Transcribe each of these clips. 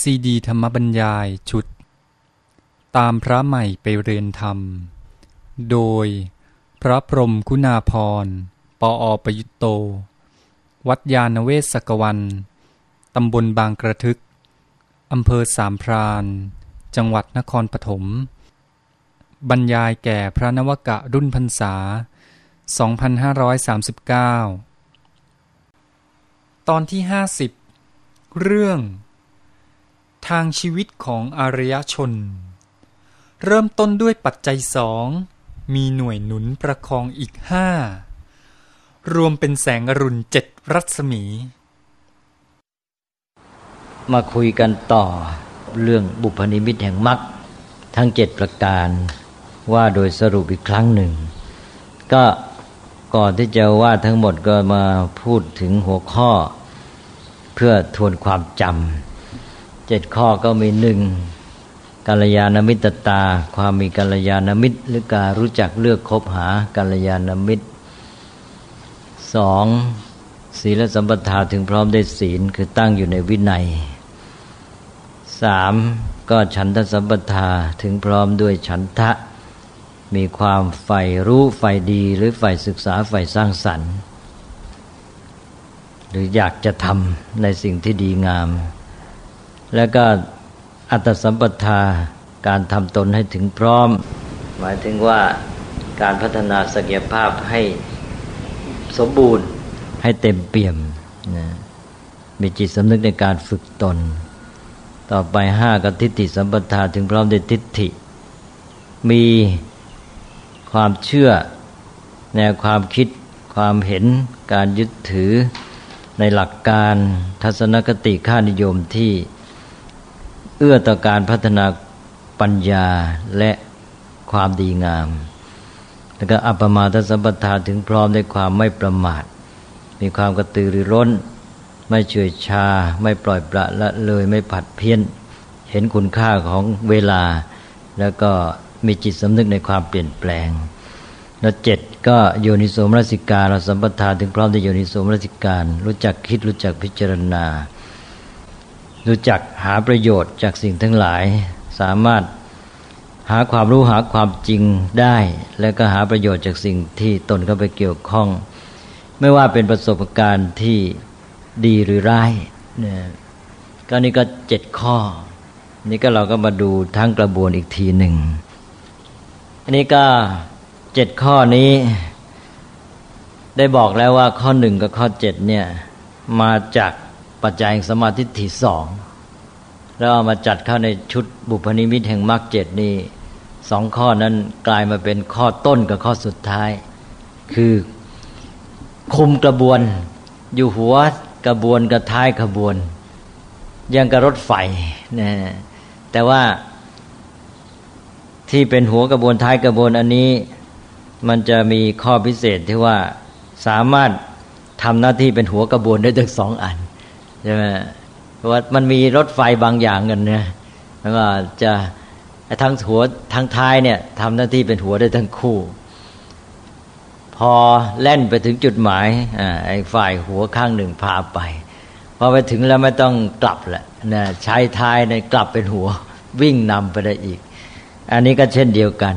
ซีดีธรรมบรรยายชุด ตามพระใหม่ไปเรียนธรรม โดยพระพรมคุณาพร ปออประยุตโต วัดยาณเวศกวัน ตำบลบางกระทึก อำเภอสามพรานจังหวัดนครปฐม บรรยายแก่พระนวกะรุ่นพรรษา 2539 ตอนที่ 50 เรื่อง ทางชีวิตของอารยชน เริ่มต้นด้วยปัจจัยสองมีหน่วยหนุนประคองอีกห้ารวมเป็นแสงอรุณเจ็ดรัศมี มาคุยกันต่อเรื่องบุพนิมิตแห่งมรรคทั้งเจ็ดประการว่าโดยสรุปอีกครั้งหนึ่ง ก็ก่อนที่จะว่าทั้งหมดก็มาพูดถึงหัวข้อ เพื่อทวนความจำ เจ็ดข้อก็มีหนึ่งกาลยานมิตรตา ความมีกาลยานมิตร หรือการรู้จักเลือกคบหากาลยานมิตรสองศีลสัมปทาถึงพร้อมได้ศีลคือตั้งอยู่ในวินัยสามก็ฉันทสัมปทาถึงพร้อมด้วยฉันทะ มีความใฝ่รู้ใฝ่ดีหรือใฝ่ศึกษาใฝ่สร้างสรรค์ หรืออยากจะทำในสิ่งที่ดีงาม แล้วก็อัตสัมปทาการทำตนให้ถึงพร้อม หมายถึงว่าการพัฒนาศักยภาพให้สมบูรณ์ให้เต็มเปี่ยมนะมีจิตสำนึกในการฝึกตน ต่อไปห้าก็ทิฏฐิสัมปทาถึงพร้อมด้วยทิฏฐิ มีความเชื่อแนวความคิดความเห็นการยึดถือในหลักการทัศนคติค่านิยมที่ เอื้อต่อการพัฒนาปัญญาและความดีงาม แล้วก็อัปมาทสัมปทาถึงพร้อมด้วยความไม่ประมาท มีความกระตือรือร้น ไม่เฉื่อยชา ไม่ปล่อยปละละเลยไม่ผัดเพี้ยน เห็นคุณค่าของเวลา แล้วก็มีจิตสำนึกในความเปลี่ยนแปลง แล้วเจ็ดก็โยนิโสมรสิการเราสัมปทาถึงพร้อมด้วยโยนิโสมรสิการ รู้จักคิดรู้จักพิจารณา รู้จักหาประโยชน์จากสิ่งทั้งหลาย สามารถหาความรู้หาความจริงได้ แล้วก็หาประโยชน์จากสิ่งที่ตนเข้าไปเกี่ยวข้อง ไม่ว่าเป็นประสบการณ์ที่ดีหรือร้ายเนี่ยก็นี่ก็เจ็ดข้อ นี่ก็เราก็มาดูทั้งกระบวนอีกทีหนึ่ง อันนี้ก็เจ็ดข้อนี้ ได้บอกแล้วว่าข้อหนึ่งกับข้อเจ็ดเนี่ยมาจาก ปัจจัยสมาธิที่สองแล้วเอามาจัดเข้าในชุดบุพนิมิตแห่งมรรคเจ็ดนี่สองข้อนั้นกลายมาเป็นข้อต้นกับข้อสุดท้าย คือคุมกระบวนอยู่หัวกระบวนกับท้ายขบวน ยังกับรถไฟนะแต่ว่าที่เป็นหัวกระบวนท้ายกระบวนอันนี้ มันจะมีข้อพิเศษที่ว่าสามารถทำหน้าที่เป็นหัวกระบวนได้ถึงสองอัน ใช่ไหมเพราะว่ามันมีรถไฟบางอย่างกันเนี่ยแล้วก็จะทั้งหัวทั้งท้ายเนี่ยทำหน้าที่เป็นหัวได้ทั้งคู่ พอแล่นไปถึงจุดหมายอ่าไอ้ฝ่ายหัวข้างหนึ่งพาไปพอไปถึงแล้วไม่ต้องกลับแหละนะใช้ท้ายเนี่ยกลับเป็นหัววิ่งนำไปได้อีก อันนี้ก็เช่นเดียวกัน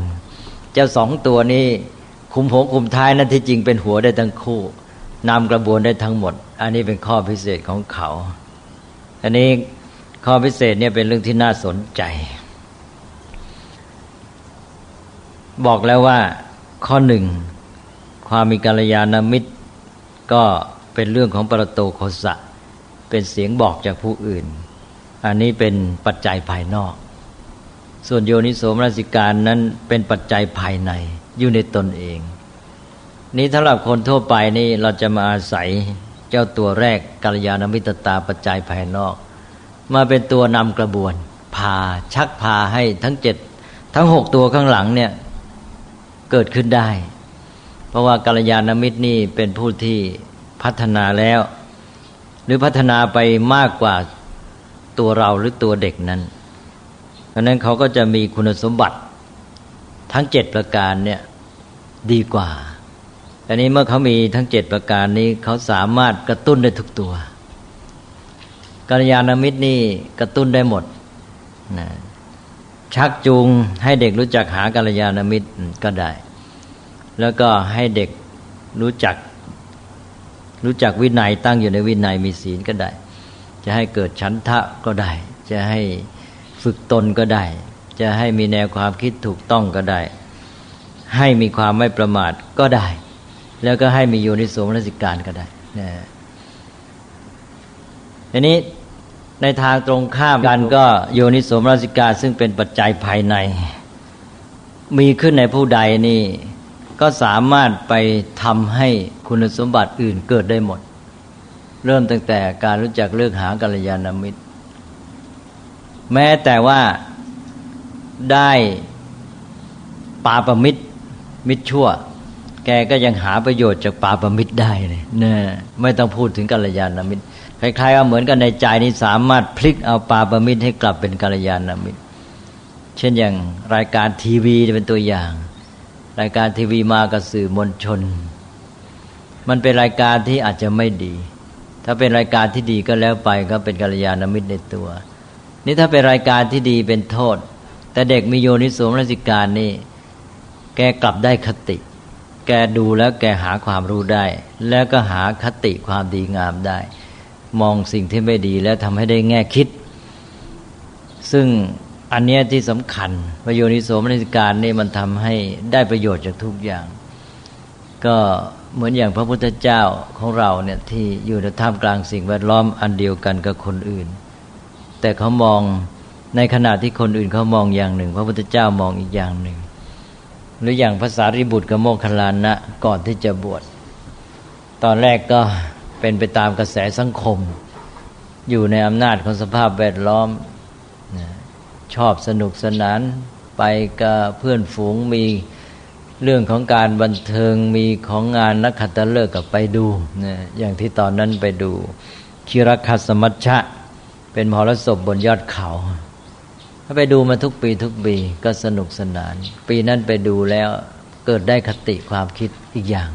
เจ้าสองตัวนี้คุมหัวคุมท้ายนั้นที่จริงเป็นหัวได้ทั้งคู่นำกระบวนได้ทั้งหมด อันนี้เป็นข้อพิเศษของเขา อันนี้ข้อพิเศษเนี่ยเป็นเรื่องที่น่าสนใจ บอกแล้วว่าข้อหนึ่งความมีกัลยาณมิตร ก็เป็นเรื่องของปรโตโคสะ เป็นเสียงบอกจากผู้อื่น อันนี้เป็นปัจจัยภายนอก ส่วนโยนิโสมนสิการนั้นเป็นปัจจัยภายในอยู่ในตนเอง นี้สำหรับคนทั่วไปนี่เราจะมาอาศัย เจ้าตัวแรกกัลยาณมิตรตาปัจจัยภายนอก มาเป็นตัวนำกระบวน พาชักพาให้ทั้งเจ็ดทั้งหกตัวข้างหลังเนี่ยเกิดขึ้นได้ เพราะว่ากัลยาณมิตรนี่เป็นผู้ที่พัฒนาแล้ว หรือพัฒนาไปมากกว่าตัวเราหรือตัวเด็กนั้นเพราะนั้นเขาก็จะมีคุณสมบัติทั้งเจ็ดประการเนี่ยดีกว่า อันนี้เมื่อเขามีทั้งเจ็ดประการนี้เขาสามารถกระตุ้นได้ทุกตัวกัลยาณมิตรนี่กระตุ้นได้หมดนะชักจูงให้เด็กรู้จักหากัลยาณมิตรก็ได้ แล้วก็ให้เด็กรู้จัก รู้จักวินัยตั้งอยู่ในวินัยมีศีลก็ได้ จะให้เกิดฉันทะก็ได้ จะให้ฝึกตนก็ได้ จะให้มีแนวความคิดถูกต้องก็ได้ ให้มีความไม่ประมาทก็ได้ แล้วก็ให้มีโยนิโสมนสิการก็ได้นะทีนี้ในทางตรงข้ามกันก็โยนิโสมนสิการซึ่งเป็นปัจจัยภายใน มีขึ้นในผู้ใดนี่ ก็สามารถไปทำให้คุณสมบัติอื่นเกิดได้หมด เริ่มตั้งแต่การรู้จักเลือกหากัลยาณมิตร แม้แต่ว่าได้ปาปมิตรมิตรชั่ว แกก็ยังหาประโยชน์จากปาปมิตรได้เลยนี่ยไม่ต้องพูดถึงกัลยาณมิตรคล้ายๆว่าเหมือนกันในใจนี้สามารถพลิกเอาปาปมิตรให้กลับเป็นกัลยาณมิตร เช่นอย่างรายการทีวีเป็นตัวอย่าง รายการทีวีมากับสื่อมวลชน มันเป็นรายการที่อาจจะไม่ดี ถ้าเป็นรายการที่ดีก็แล้วไปก็เป็นกัลยาณมิตรในตัว นี่ถ้าเป็นรายการที่ดีเป็นโทษ แต่เด็กมีโยนิสมรสิการนี่แกกลับได้คติ แกดูแล้วแกหาความรู้ได้ แล้วก็หาคติความดีงามได้ มองสิ่งที่ไม่ดีแล้วทำให้ได้แง่คิด ซึ่งอันนี้ที่สำคัญประโยชนิโสมนสิการนี่มันทำให้ได้ประโยชน์จากทุกอย่าง ก็เหมือนอย่างพระพุทธเจ้าของเราเนี่ยที่อยู่ในท่ามกลางสิ่งแวดล้อมอันเดียวกันกับคนอื่น แต่เขามองในขณะที่คนอื่นเขามองอย่างหนึ่ง พระพุทธเจ้ามองอีกอย่างหนึ่ง หรืออย่างภาษาริบุตรกับโมคคัลลานะก่อนที่จะบวช ตอนแรกก็เป็นไปตามกระแสสังคม อยู่ในอำนาจของสภาพแวดล้อม ชอบสนุกสนานไปกับเพื่อนฝูงมีเรื่องของการบันเทิงมีของงานนักขัตฤกษ์กับไปดูนะอย่างที่ตอนนั้นไปดูคิรคัสมัชชะ เป็นมหรสพบนยอดเขา ถ้าไปดูมาทุกปีทุกปีก็สนุกสนาน ปีนั้นไปดูแล้วเกิดได้คติความคิดอีกอย่าง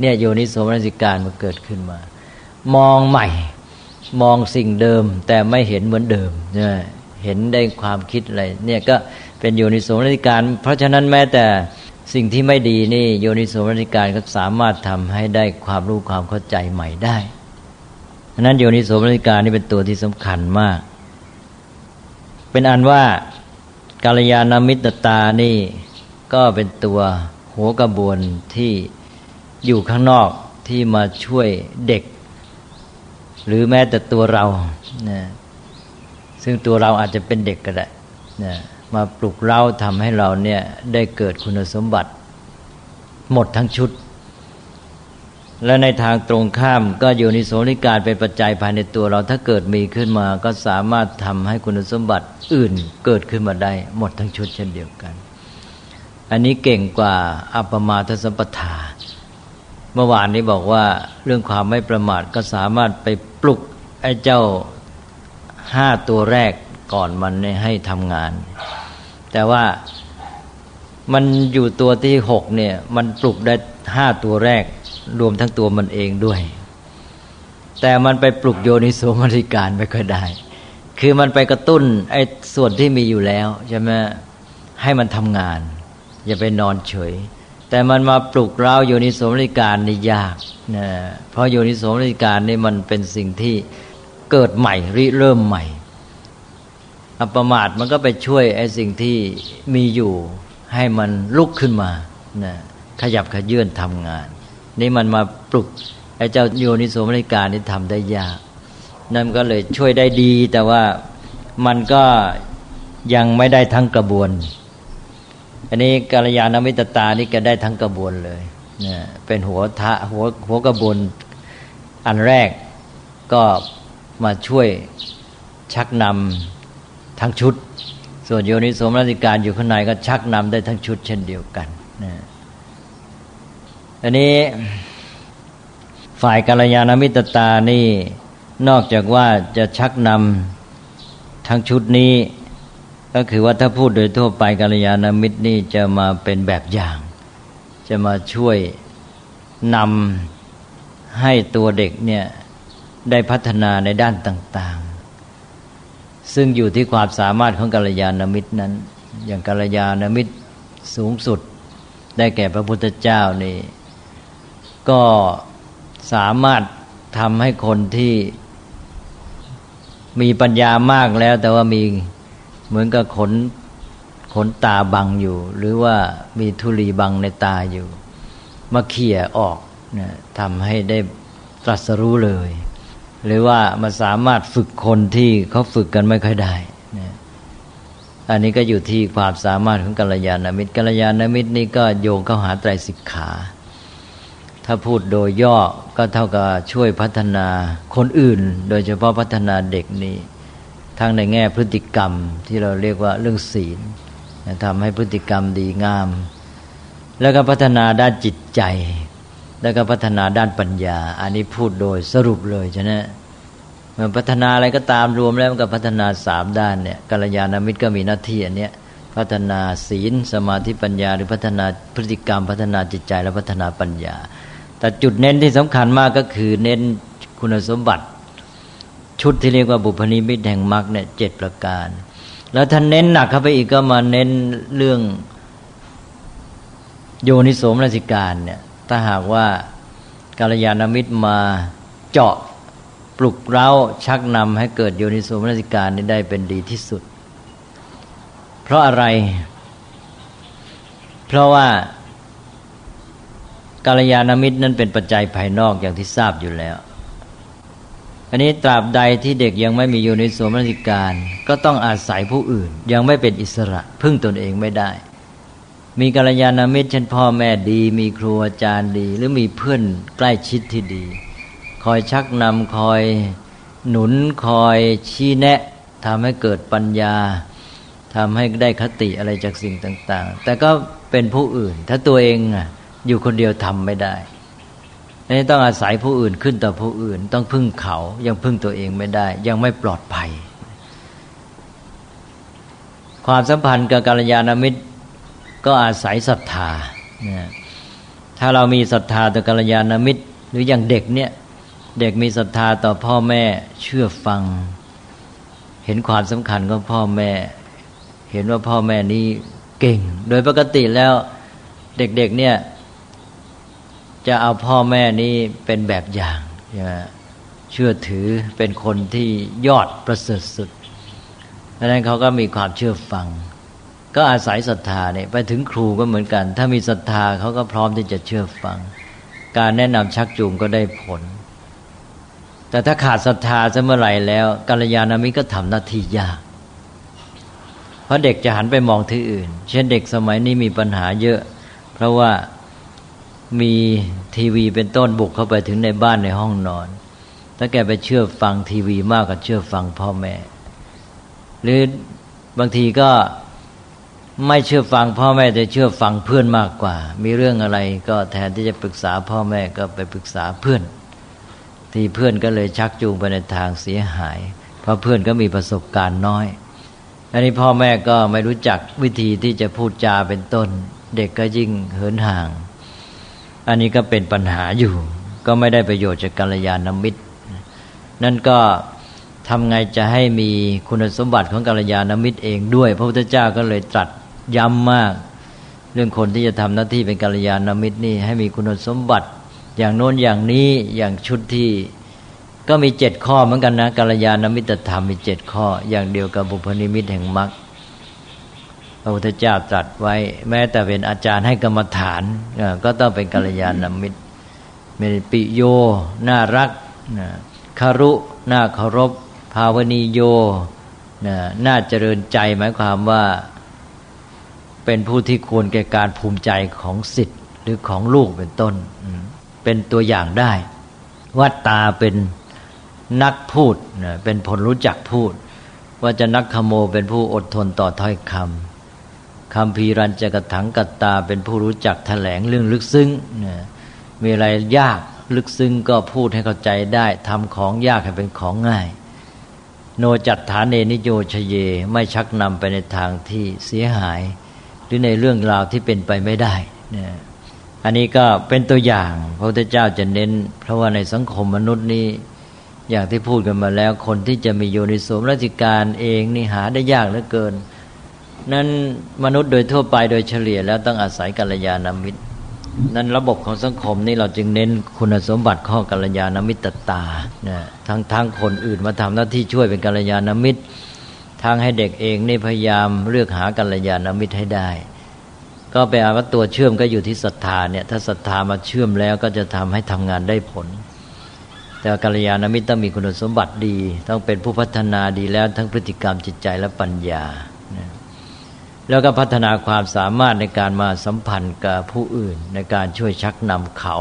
เนี่ยโยนิโสมนสิการมันเกิดขึ้นมา มองใหม่ มองสิ่งเดิมแต่ไม่เห็นเหมือนเดิมใช่ไหมเห็นได้ความคิดอะไรเนี่ยก็เป็นโยนิโสมนสิการ เพราะฉะนั้นแม้แต่สิ่งที่ไม่ดีนี่โยนิโสมนสิการก็สามารถทำให้ได้ความรู้ความเข้าใจใหม่ได้ฉะนั้นโยนิโสมนสิการนี่เป็นตัวที่สำคัญมาก เป็นอันว่ากาลยานามิตรตานี่ ก็เป็นตัวหัวกระบวนที่อยู่ข้างนอกที่มาช่วยเด็ก หรือแม้แต่ตัวเรานะซึ่งตัวเราอาจจะเป็นเด็กก็ได้นะมาปลุกเราทำให้เราเนี่ยได้เกิดคุณสมบัติ หมดทั้งชุด และในทางตรงข้ามก็อยู่ในโสนิการเป็นปัจจัยภายในตัวเราถ้าเกิดมีขึ้นมาก็สามารถทำให้คุณสมบัติอื่นเกิดขึ้นมาได้ หมดทั้งชุดเช่นเดียวกัน อันนี้เก่งกว่าอัปมาทสัมปทา เมื่อวานนี้บอกว่าเรื่องความไม่ประมาทก็สามารถไปปลุกไอ้เจ้าห้าตัวแรกก่อนมันให้ทำงาน แต่ว่ามันอยู่ตัวที่หกเนี่ย มันปลุกได้ห้าตัวแรก รวมทั้งตัวมันเองด้วย แต่มันไปปลุกโยนิโสมนิการไม่ค่อยได้ คือมันไปกระตุ้นไอ้ส่วนที่มีอยู่แล้วใช่ไหมให้มันทำงาน อย่าไปนอนเฉย แต่มันมาปลุกเราโยนิโสมนิการนี่ยากนะเพราะโยนิโสมนิการนี่มันเป็นสิ่งที่เกิดใหม่ริเริ่มใหม่อัปมาทมันก็ไปช่วยไอ้สิ่งที่มีอยู่ให้มันลุกขึ้นมานะขยับขยื่นทำงาน นี่มันมาปลุกไอ้เจ้าโยนิโสมนิการนี่ทำได้ยากนั่นก็เลยช่วยได้ดี แต่ว่ามันก็ยังไม่ได้ทั้งกระบวน อันนี้กาลยานมิตรตานี่ก็ได้ทั้งกระบวนเลยเนะเป็นหัวทะหัวหัวกระบวนอันแรกก็มาช่วยชักนำทั้งชุด ส่วนโยนิโสมนสิการอยู่ข้างในก็ชักนำได้ทั้งชุดเช่นเดียวกันนะ อันนี้ฝ่ายกัลยาณมิตรตานี่นอกจากว่าจะชักนำทั้งชุดนี้ ก็คือว่าถ้าพูดโดยทั่วไปกัลยาณมิตรนี่จะมาเป็นแบบอย่าง จะมาช่วยนำให้ตัวเด็กเนี่ยได้พัฒนาในด้านต่างๆ ซึ่งอยู่ที่ความสามารถของกัลยาณมิตรนั้น อย่างกัลยาณมิตรสูงสุด ได้แก่พระพุทธเจ้านี่ ก็สามารถทำให้คนที่มีปัญญามากแล้ว แต่ว่ามีเหมือนกับขนขนตาบังอยู่ หรือว่ามีทุลีบังในตาอยู่ มาเขี่ยออกนะทำให้ได้ตรัสรู้เลย หรือว่ามาสามารถฝึกคนที่เขาฝึกกันไม่ค่อยได้นะอันนี้ก็อยู่ที่ความสามารถของกัลยาณมิตรกัลยาณมิตรนี่ก็โยงเข้าหาไตรสิกขา ถ้าพูดโดยย่อก็เท่ากับช่วยพัฒนาคนอื่น โดยเฉพาะพัฒนาเด็กนี้ ทั้งในแง่พฤติกรรมที่เราเรียกว่าเรื่องศีลทำให้พฤติกรรมดีงาม แล้วก็พัฒนาด้านจิตใจ แล้วก็พัฒนาด้านปัญญา อันนี้พูดโดยสรุปเลยใช่ไหมมันพัฒนาอะไรก็ตามรวมแล้วมันก็พัฒนาสามด้านเนี่ยกัลยาณมิตรก็มีหน้าที่อันเนี้ยพัฒนาศีล สมาธิปัญญา หรือพัฒนาพฤติกรรม พัฒนาจิตใจและพัฒนาปัญญา แต่จุดเน้นที่สำคัญมากก็คือเน้นคุณสมบัติ ชุดที่เรียกว่าบุพนิมิตแห่งมรรคเนี่ยเจ็ดประการ แล้วท่านเน้นหนักเข้าไปอีกก็มาเน้นเรื่องโยนิโสมนสิการเนี่ยถ้าหากว่ากาลยานามิตรมาเจาะปลุกเร้าชักนำให้เกิดโยนิโสมนสิการนี้ได้เป็นดีที่สุด เพราะอะไร เพราะว่า กาลยานามิตรนั้นเป็นปัจจัยภายนอกอย่างที่ทราบอยู่แล้วอันนี้ตราบใดที่เด็กยังไม่มีอยู่ในสวมรสิการ ก็ต้องอาศัยผู้อื่น ยังไม่เป็นอิสระ พึ่งตนเองไม่ได้ มีกัลยาณมิตรเช่นพ่อแม่ดี มีครูอาจารย์ดี หรือมีเพื่อนใกล้ชิดที่ดี คอยชักนำคอยหนุนคอยชี้แนะทำให้เกิดปัญญาทำให้ได้คติอะไรจากสิ่งต่าง ๆ แต่ก็เป็นผู้อื่น ถ้าตัวเองอ อยู่คนเดียวทำไม่ได้นี่ต้องอาศัยผู้อื่นขึ้นต่อผู้อื่น ต้องพึ่งเขายังพึ่งตัวเองไม่ได้ ยังไม่ปลอดภัย ความสัมพันธ์กับกัลยาณมิตรก็อาศัยศรัทธาถ้าเรามีศรัทธาต่อกัลยาณมิตร หรืออย่างเด็กเนี่ยเด็กมีศรัทธาต่อพ่อแม่เชื่อฟัง เห็นความสำคัญของพ่อแม่ เห็นว่าพ่อแม่นี้เก่ง โดยปกติแล้วเด็กๆเนี่ย จะเอาพ่อแม่นี้เป็นแบบอย่างใช่ไหมเชื่อถือเป็นคนที่ยอดประเสริฐสุดดังนั้นเขาก็มีความเชื่อฟัง ก็อาศัยศรัทธาเนี่ยไปถึงครูก็เหมือนกัน ถ้ามีศรัทธาเขาก็พร้อมที่จะเชื่อฟัง การแนะนำชักจูงก็ได้ผล แต่ถ้าขาดศรัทธาจะเมื่อไหร่แล้วกัลยาณมิตรก็ทำหน้าที่ยาก เพราะเด็กจะหันไปมองที่อื่น เช่นเด็กสมัยนี้มีปัญหาเยอะ เพราะว่า มีทีวีเป็นต้นบุกเข้าไปถึงในบ้านในห้องนอน ถ้าแกไปเชื่อฟังทีวีมากกว่าเชื่อฟังพ่อแม่ หรือบางทีก็ไม่เชื่อฟังพ่อแม่จะเชื่อฟังเพื่อนมากกว่า มีเรื่องอะไรก็แทนที่จะปรึกษาพ่อแม่ก็ไปปรึกษาเพื่อน ที่เพื่อนก็เลยชักจูงไปในทางเสียหาย เพราะเพื่อนก็มีประสบการณ์น้อย อันนี้พ่อแม่ก็ไม่รู้จักวิธีที่จะพูดจาเป็นต้น เด็กก็ยิ่งเหินห่าง อันนี้ก็เป็นปัญหาอยู่ ก็ไม่ได้ประโยชน์จากกัลยาณมิตร นั่นก็ทำไงจะให้มีคุณสมบัติของกัลยาณมิตรเองด้วย พระพุทธเจ้าก็เลยตรัสย้ำมาก เรื่องคนที่จะทำหน้าที่เป็นกัลยาณมิตรนี่ให้มีคุณสมบัติ อย่างโน้นอย่างนี้อย่างชุดที่ก็มีเจ็ดข้อเหมือนกันนะกัลยาณมิตรธรรมมีเจ็ดข้อ อย่างเดียวกับบุพนิมิตแห่งมรรค พระพุทธเจ้าตรัสไว้ แม้แต่เป็นอาจารย์ให้กรรมฐานก็ต้องเป็นกัลยาณมิตรมีปิโย น่ารักคารุน่าเคารพ ภาวนีโยน่าเจริญใจหมายความว่าเป็นผู้ที่ควรแก่การภูมิใจของสิทธิ์หรือของลูกเป็นต้น เป็นตัวอย่างได้ วัตตาเป็นนักพูด เป็นผลรู้จักพูด ว่าจะนักขโมเป็นผู้อดทนต่อถ้อยคำ คำพีรันจะกระถังกัตตา เป็นผู้รู้จักแถลงเรื่องลึกซึ้งมีอะไรยากลึกซึ้งก็พูดให้เข้าใจได้ทำของยากให้เป็นของง่าย โนจัดฐานเนนิโยชเย ไม่ชักนำไปในทางที่เสียหาย หรือในเรื่องราวที่เป็นไปไม่ได้นอันนี้ก็เป็นตัวอย่าง พระพุทธเจ้าจะเน้น เพราะว่าในสังคมมนุษย์นี้ อย่างที่พูดกันมาแล้ว คนที่จะมีโยนิโสมราชการเองนี่หาได้ยากเหลือเกิน นั้นมนุษย์โดยทั่วไปโดยเฉลี่ยแล้วต้องอาศัยกัลยาณมิตร นั้นระบบของสังคมนี่เราจึงเน้นคุณสมบัติข้อกัลยาณมิตรตานะทั้งทั้งคนอื่นมาทำหน้าที่ช่วยเป็นกัลยาณมิตรทางให้เด็กเองนี่พยายามเลือกหากัลยาณมิตรให้ได้ ก็แปลว่าตัวเชื่อมก็อยู่ที่ศรัทธาเนี่ยถ้าศรัทธามาเชื่อมแล้วก็จะทำให้ทำงานได้ผล แต่กัลยาณมิตรต้องมีคุณสมบัติดี ต้องเป็นผู้พัฒนาดีแล้วทั้งพฤติกรรมจิตใจและปัญญา แล้วก็พัฒนาความสามารถในการมาสัมพันธ์กับผู้อื่น ในการช่วยชักนำเขา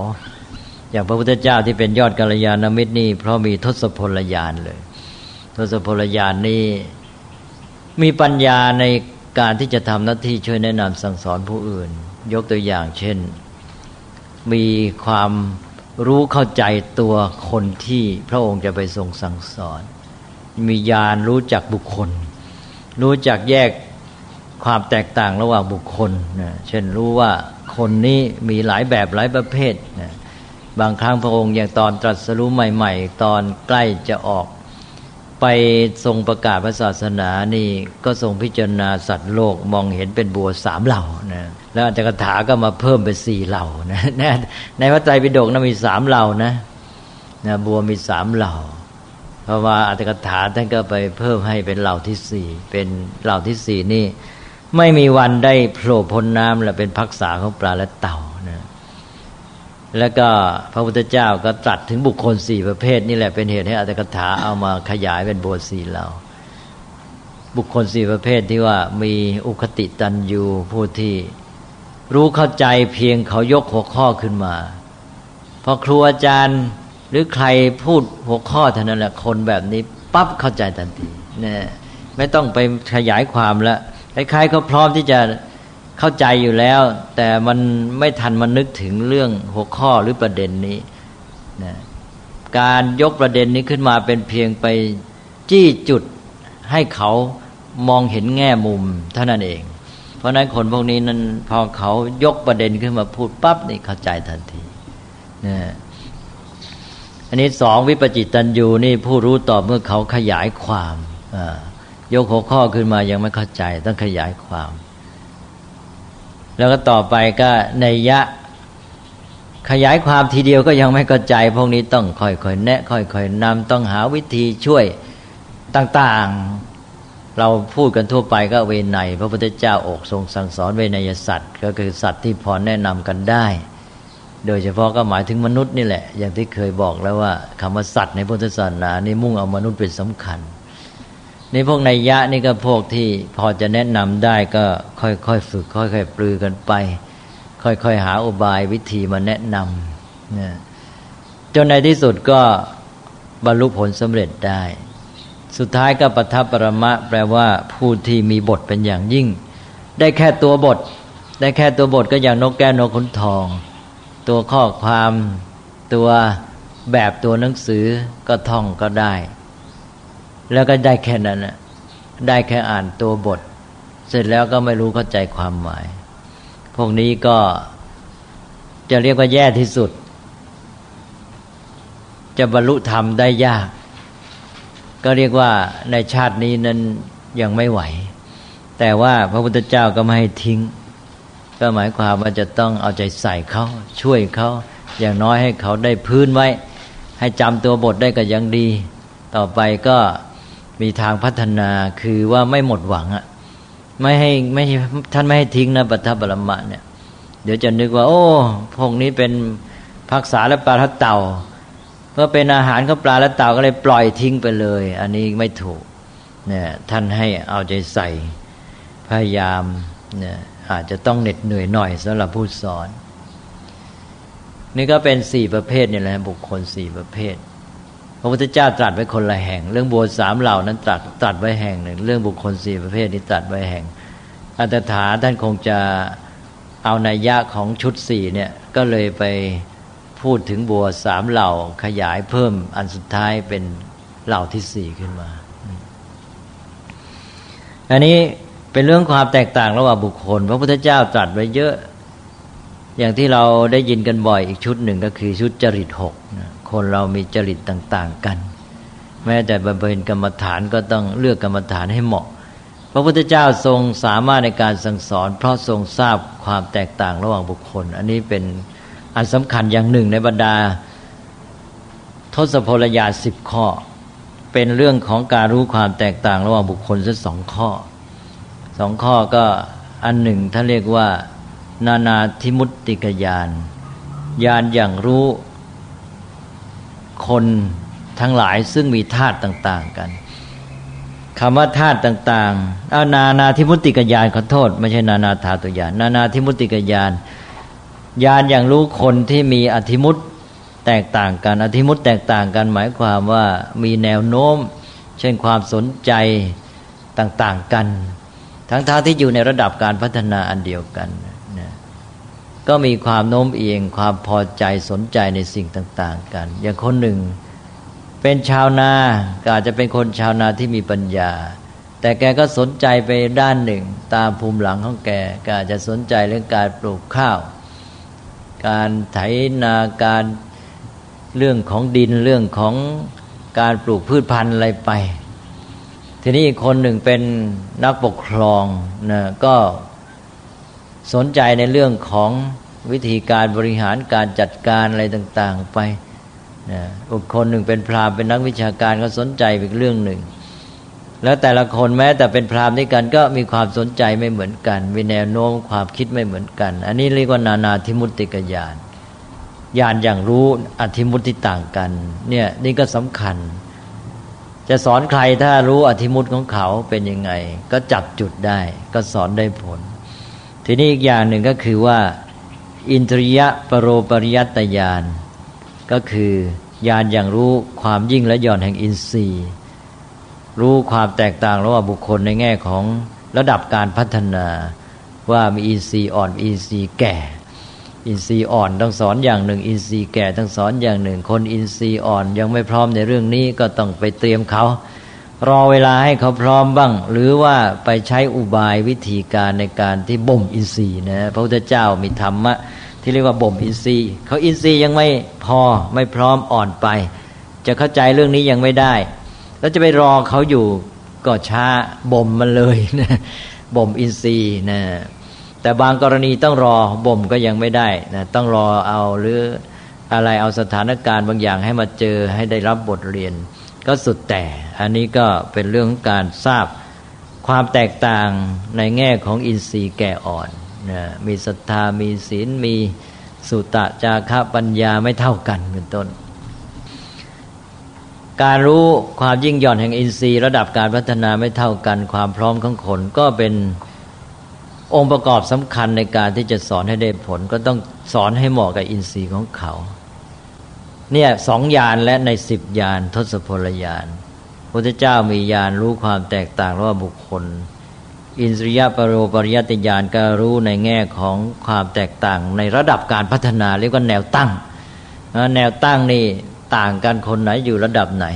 อย่างพระพุทธเจ้าที่เป็นยอดกัลยาณมิตรนี่เพราะมีทศพลยานเลย ทศพลยานนี่มีปัญญาในการที่จะทำหน้าที่ช่วยแนะนำสั่งสอนผู้อื่น ยกตัวอย่างเช่น มีความรู้เข้าใจตัวคนที่พระองค์จะไปทรงสั่งสอน มีญาณรู้จักบุคคล รู้จักแยก ความแตกต่างระหว่างบุคคลนะเช่นรู้ว่าคนนี้มีหลายแบบหลายประเภทนะบางครั้งพระองค์อย่างตอนตรัสรู้ใหม่ ๆ ตอนใกล้จะออก ไปทรงประกาศพระศาสนานี่ก็ทรงพิจารณาสัตว์โลกมองเห็นเป็นบัวสามเหล่านะแล้วอัจฉริถาก็มาเพิ่มเป็นสี่เหล่านะในพระไตรปิฎกนะมีสามเหล่านะนะบัวมีสามเหล่า เพราะว่าอัจฉริถาท่านก็ไปเพิ่มให้เป็นเหล่าที่สี่เป็นเหล่าที่สี่นี่ ไม่มีวันได้โผล่พ้นน้ำและเป็นพักษาของปลาและเต่านะแล้วก็พระพุทธเจ้าก็ตรัสถึงบุคคลสี่ประเภทนี่แหละเป็นเหตุให้อัตถกถาเอามาขยายเป็นบทสี่เหล่าบุคคลสี่ประเภทที่ว่ามีอุคติตันยูผู้ที่รู้เข้าใจเพียงเขายกหัวข้อขึ้นมาพอครูอาจารย์หรือใครพูดหัวข้อเท่านั้นแหละคนแบบนี้ปั๊บเข้าใจทันทีเนี่ยไม่ต้องไปขยายความแล้ว คล้ายๆเขาพร้อมที่จะเข้าใจอยู่แล้ว แต่มันไม่ทันมันนึกถึงเรื่องหัวข้อหรือประเด็นนี้นะการยกประเด็นนี้ขึ้นมาเป็นเพียงไปจี้จุดให้เขามองเห็นแง่มุมเท่านั้นเอง เพราะนั้นคนพวกนี้นั้นพอเขายกประเด็นขึ้นมาพูดปั๊บนี่เข้าใจทันทีนะอันนี้สองวิปจิตตันยูนี่ผู้รู้ต่อเมื่อเขาขยายความอ่า ยกหัวข้อขึ้นมายังไม่เข้าใจต้องขยายความ แล้วก็ต่อไปก็ในยะ ขยายความทีเดียวก็ยังไม่เข้าใจ พวกนี้ต้องค่อยๆแนะ ค่อยๆนำต้องหาวิธีช่วยต่างๆ เราพูดกันทั่วไปก็เวไนพระพุทธเจ้าอกทรงสั่งสอนเวไนยสัตว์ ก็คือสัตว์ที่พอแนะนำกันได้ โดยเฉพาะก็หมายถึงมนุษย์นี่แหละ อย่างที่เคยบอกแล้วว่าคำว่าสัตว์ในพุทธศาสนานี่มุ่งเอามนุษย์เป็นสำคัญ นี่พวกนัยยะนี่ก็พวกที่พอจะแนะนำได้ก็ค่อยๆฝึกค่อยๆปลือกันไป ค่อยๆหาอุบายวิธีมาแนะนำนะจนในที่สุดก็บรรลุผลสำเร็จได้ สุดท้ายก็ปทับปรมะ แปลว่าผู้ที่มีบทเป็นอย่างยิ่ง ได้แค่ตัวบท ได้แค่ตัวบทก็อย่างนกแก้วนกขุนทอง ตัวข้อความตัวแบบตัวหนังสือก็ท่องก็ได้ แล้วก็ได้แค่นั้นนะได้แค่อ่านตัวบท เสร็จแล้วก็ไม่รู้เข้าใจความหมาย พวกนี้ก็จะเรียกว่าแย่ที่สุด จะบรรลุธรรมได้ยาก ก็เรียกว่าในชาตินี้นั้นยังไม่ไหว แต่ว่าพระพุทธเจ้าก็ไม่ให้ทิ้ง ก็หมายความว่าจะต้องเอาใจใส่เขาช่วยเขาอย่างน้อยให้เขาได้พื้นไว้ ให้จำตัวบทได้ก็ยังดี ต่อไปก็ มีทางพัฒนาคือว่าไม่หมดหวังอะไม่ให้ไม่ท่านไม่ให้ทิ้งนะปัทภบรมะเนี่ย เดี๋ยวจะนึกว่า โอ้พวกนี้เป็นพักษาและปลาทัเต่าเพื่อเป็นอาหารของปลาและเต่าก็เลยปล่อยทิ้งไปเลย อันนี้ไม่ถูกเนี่ยท่านให้เอาใจใส่พยายามเนี่ยอาจจะต้องเหน็ดเหนื่อยหน่อยสำหรับผู้สอน นี่ก็เป็นสี่ประเภทนี่แหละบุคคลสี่ประเภท พระพุทธเจ้าตรัสไว้คนละแห่ง เรื่องบัวสามเหล่านั้นตรัสตรัสไว้แห่งหนึ่ง เรื่องบุคคลสี่ประเภทนี้ตรัสไว้แห่งอัตถาท่านคงจะเอานัยยะของชุดสี่เนี่ย ก็เลยไปพูดถึงบัวสามเหล่าขยายเพิ่มอันสุดท้ายเป็นเหล่าที่สี่ขึ้นมา อันนี้เป็นเรื่องความแตกต่างระหว่างบุคคล พระพุทธเจ้าตรัสไว้เยอะ อย่างที่เราได้ยินกันบ่อยอีกชุดหนึ่งก็คือชุดจริตหกนะ คนเรามีจริตต่าง ๆ กัน แม้แต่บำเพ็ญกรรมฐานก็ต้องเลือกกรรมฐานให้เหมาะ พระพุทธเจ้าทรงสามารถในการสั่งสอน เพราะทรงทราบความแตกต่างระหว่างบุคคล อันนี้เป็นอันสำคัญอย่างหนึ่งในบรรดา ทศพลยาสิบข้อ เป็นเรื่องของการรู้ความแตกต่างระหว่างบุคคลสักสองข้อสองข้อก็อันหนึ่งท่านเรียกว่า นานาธิมุตติกยานยานอย่างรู้ คนทั้งหลายซึ่งมีธาตุต่าง ๆ กันคำว่าธาตุต่างๆเอานานาธิมุติกยานขอโทษ ไม่ใช่นานาธาตุยานนานาธิมุติกยานยานอย่างรู้คนที่มีอธิมุตแตกต่างกัน อธิมุตแตกต่างกัน หมายความว่ามีแนวโน้ม เช่นความสนใจต่าง ๆ กัน ทั้งท่าที่อยู่ในระดับการพัฒนาอันเดียวกัน ก็มีความโน้มเอียงความพอใจสนใจในสิ่งต่าง ๆ กัน อย่างคนหนึ่ง เป็นชาวนาก็อาจจะเป็นคนชาวนาที่มีปัญญา แต่แกก็สนใจไปด้านหนึ่ง ตามภูมิหลังของแกก็อาจจะสนใจเรื่องการปลูกข้าว การไถนาการเรื่องของดินเรื่องของการปลูกพืชพันธุ์อะไรไป ทีนี้อีกคนหนึ่งเป็นนักปกครองนะก็ สนใจในเรื่องของวิธีการบริหารการจัดการอะไรต่าง ๆ ไปนะอีกคนหนึ่งเป็นพราหมณ์เป็นนักวิชาการก็สนใจอีกเรื่องหนึ่ง แล้วแต่ละคนแม้แต่เป็นพราหมณ์ด้วยกันก็มีความสนใจไม่เหมือนกันมีแนวโน้มความคิดไม่เหมือนกัน อันนี้เรียกว่านานาธิมุติกญาณญาณอย่างรู้อธิมุติต่างกัน เนี่ยนี่ก็สำคัญ จะสอนใครถ้ารู้อธิมุติของเขาเป็นยังไง ก็จับจุดได้ ก็สอนได้ผล ทีนี้อีกอย่างหนึ่งก็คือว่า อินทริยะปรโรปริยัตญาณก็คือญาณอย่างรู้ความยิ่งและหย่อนแห่งอินทรีย์ รู้ความแตกต่างระหว่างบุคคลในแง่ของระดับการพัฒนา ว่ามีอินทรีย์อ่อนอินทรีย์แก่ อินทรีย์อ่อนต้องสอนอย่างหนึ่ง อินทรีย์แก่ต้องสอนอย่างหนึ่ง คนอินทรีย์อ่อนยังไม่พร้อมในเรื่องนี้ก็ต้องไปเตรียมเขา รอเวลาให้เขาพร้อมบ้าง หรือว่าไปใช้อุบายวิธีการในการที่บ่มอินทรีย์นะพระพุทธเจ้ามีธรรมะที่เรียกว่าบ่มอินทรีย์ เขาอินทรีย์ยังไม่พอไม่พร้อมอ่อนไป จะเข้าใจเรื่องนี้ยังไม่ได้ แล้วจะไปรอเขาอยู่ก็ช้าบ่มมันเลยนะบ่มอินทรีย์นะแต่บางกรณีต้องรอบ่มก็ยังไม่ได้นะต้องรอเอาหรืออะไรเอาสถานการณ์บางอย่างให้มาเจอให้ได้รับบทเรียน ก็สุดแต่ อันนี้ก็เป็นเรื่องของการทราบความแตกต่างในแง่ของอินทรีย์แก่อ่อนนะมีศรัทธามีศีลมีสุตะจาระปัญญาไม่เท่ากันเป็นต้น การรู้ความยิ่งหย่อนแห่งอินทรีย์ ระดับการพัฒนาไม่เท่ากัน ความพร้อมของคนก็เป็นองค์ประกอบสำคัญในการที่จะสอนให้ได้ผล ก็ต้องสอนให้เหมาะกับอินทรีย์ของเขา เนี่ยสองยานและในสิบยานทศพลยานพระเจ้ามียานรู้ความแตกต่างระหว่างบุคคล อินทรียปรโรปริยติญาณก็รู้ในแง่ของความแตกต่างในระดับการพัฒนาเรียกว่าแนวตั้ง แนวตั้งนี่ต่างกันคนไหนอยู่ระดับไหน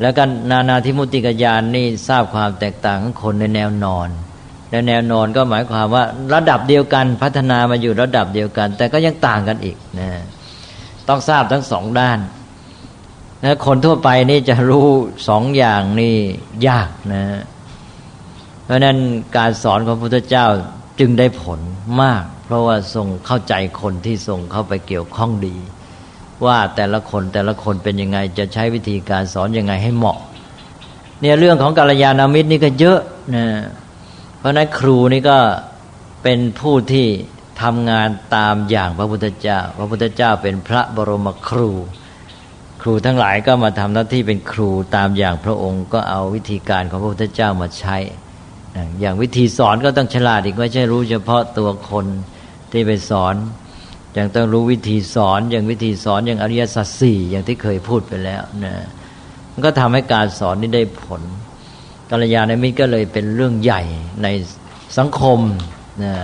แล้วกันนานาธิมุติกญาณนี่ทราบความแตกต่างของคนในแนวนอนและแนวนอนก็หมายความว่าระดับเดียวกันพัฒนามาอยู่ระดับเดียวกัน แต่ก็ยังต่างกันอีกนะ ต้องทราบทั้งสองด้านนะคนทั่วไปนี่จะรู้สองอย่างนี่ยากนะ เพราะนั้นการสอนของพระพุทธเจ้าจึงได้ผลมาก เพราะว่าทรงเข้าใจคนที่ทรงเข้าไปเกี่ยวข้องดี ว่าแต่ละคนแต่ละคนเป็นยังไงจะใช้วิธีการสอนยังไงให้เหมาะ เนี่ยเรื่องของกาลยานามิตรนี่ก็เยอะนะเพราะนั้นครูนี่ก็เป็นผู้ที่ ทำงานตามอย่างพระพุทธเจ้า พระพุทธเจ้าเป็นพระบรมครู ครูทั้งหลายก็มาทำหน้าที่เป็นครูตามอย่างพระองค์ก็เอาวิธีการของพระพุทธเจ้ามาใช้ อย่างวิธีสอนก็ต้องฉลาดอีกไม่ใช่รู้เฉพาะตัวคนที่ไปสอนยังต้องรู้วิธีสอนอย่างวิธีสอนอย่างอริยสัจสี่อย่างที่เคยพูดไปแล้วนะมันก็ทำให้การสอนนี้ได้ผลกัลยาณมิตรก็เลยเป็นเรื่องใหญ่ในสังคมนะ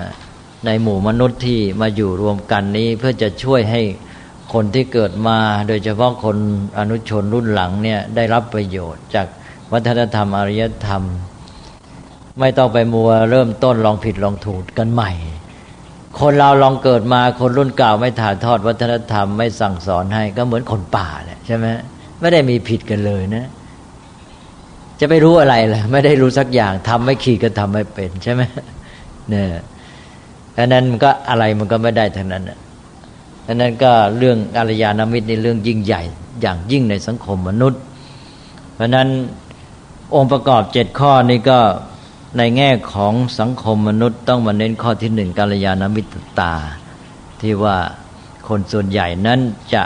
ในหมู่มนุษย์ที่มาอยู่รวมกันนี้ เพื่อจะช่วยให้คนที่เกิดมาโดยเฉพาะคนอนุชนรุ่นหลังเนี่ยได้รับประโยชน์จากวัฒนธรรมอารยธรรม ไม่ต้องไปมัวเริ่มต้นลองผิดลองถูกกันใหม่ คนเราลองเกิดมาคนรุ่นเก่าไม่ถ่ายทอดวัฒนธรรมไม่สั่งสอนให้ก็เหมือนคนป่าแหละใช่ไหมไม่ได้มีผิดกันเลยนะ จะไปรู้อะไรล่ะ ไม่ได้รู้สักอย่างทำไม่ขีดก็ทำไม่เป็นใช่ไหมเนี่ย ดังนั้นมันก็อะไรมันก็ไม่ได้ทั้งนั้นดังนั้นก็เรื่องอารยานามิตรในเรื่องยิ่งใหญ่ อย่างยิ่งในสังคมมนุษย์ เพราะนั้นองค์ประกอบเจ็ดข้อนี้ก็ในแง่ของสังคมมนุษย์ ต้องมาเน้นข้อที่หนึ่งกาลยานามิตรตา ที่ว่าคนส่วนใหญ่นั้นจะ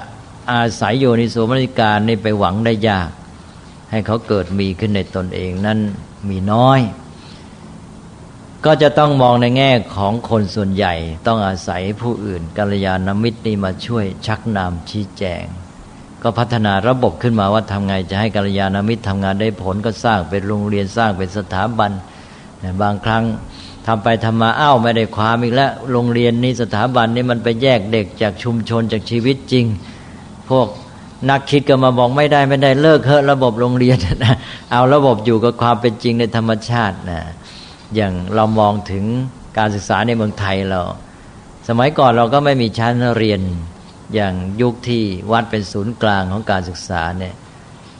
อาศัยโยนิโสมนิการนี่ไปหวังได้ยาก ให้เขาเกิดมีขึ้นในตนเองนั้นมีน้อย ก็จะต้องมองในแง่ของคนส่วนใหญ่ ต้องอาศัยผู้อื่นกาลยานามิตรนี่มาช่วยชักนำชี้แจง ก็พัฒนาระบบขึ้นมาว่าทำไงจะให้กาลยานามิตรทำงานได้ผลก็สร้างเป็นโรงเรียนสร้างเป็นสถาบัน บางครั้งทำไปทำมาอ้าวไม่ได้ความอีกแล้วโรงเรียนนี้สถาบันนี้มันไปแยกเด็กจากชุมชนจากชีวิตจริง พวกนักคิดก็มาบอกไม่ได้ไม่ได้เลิกเถอะระบบโรงเรียนนะเอาระบบอยู่กับความเป็นจริงในธรรมชาตินะ อย่างเรามองถึงการศึกษาในเมืองไทยเรา สมัยก่อนเราก็ไม่มีชั้นเรียนอย่างยุคที่วัดเป็นศูนย์กลางของการศึกษาเนี่ย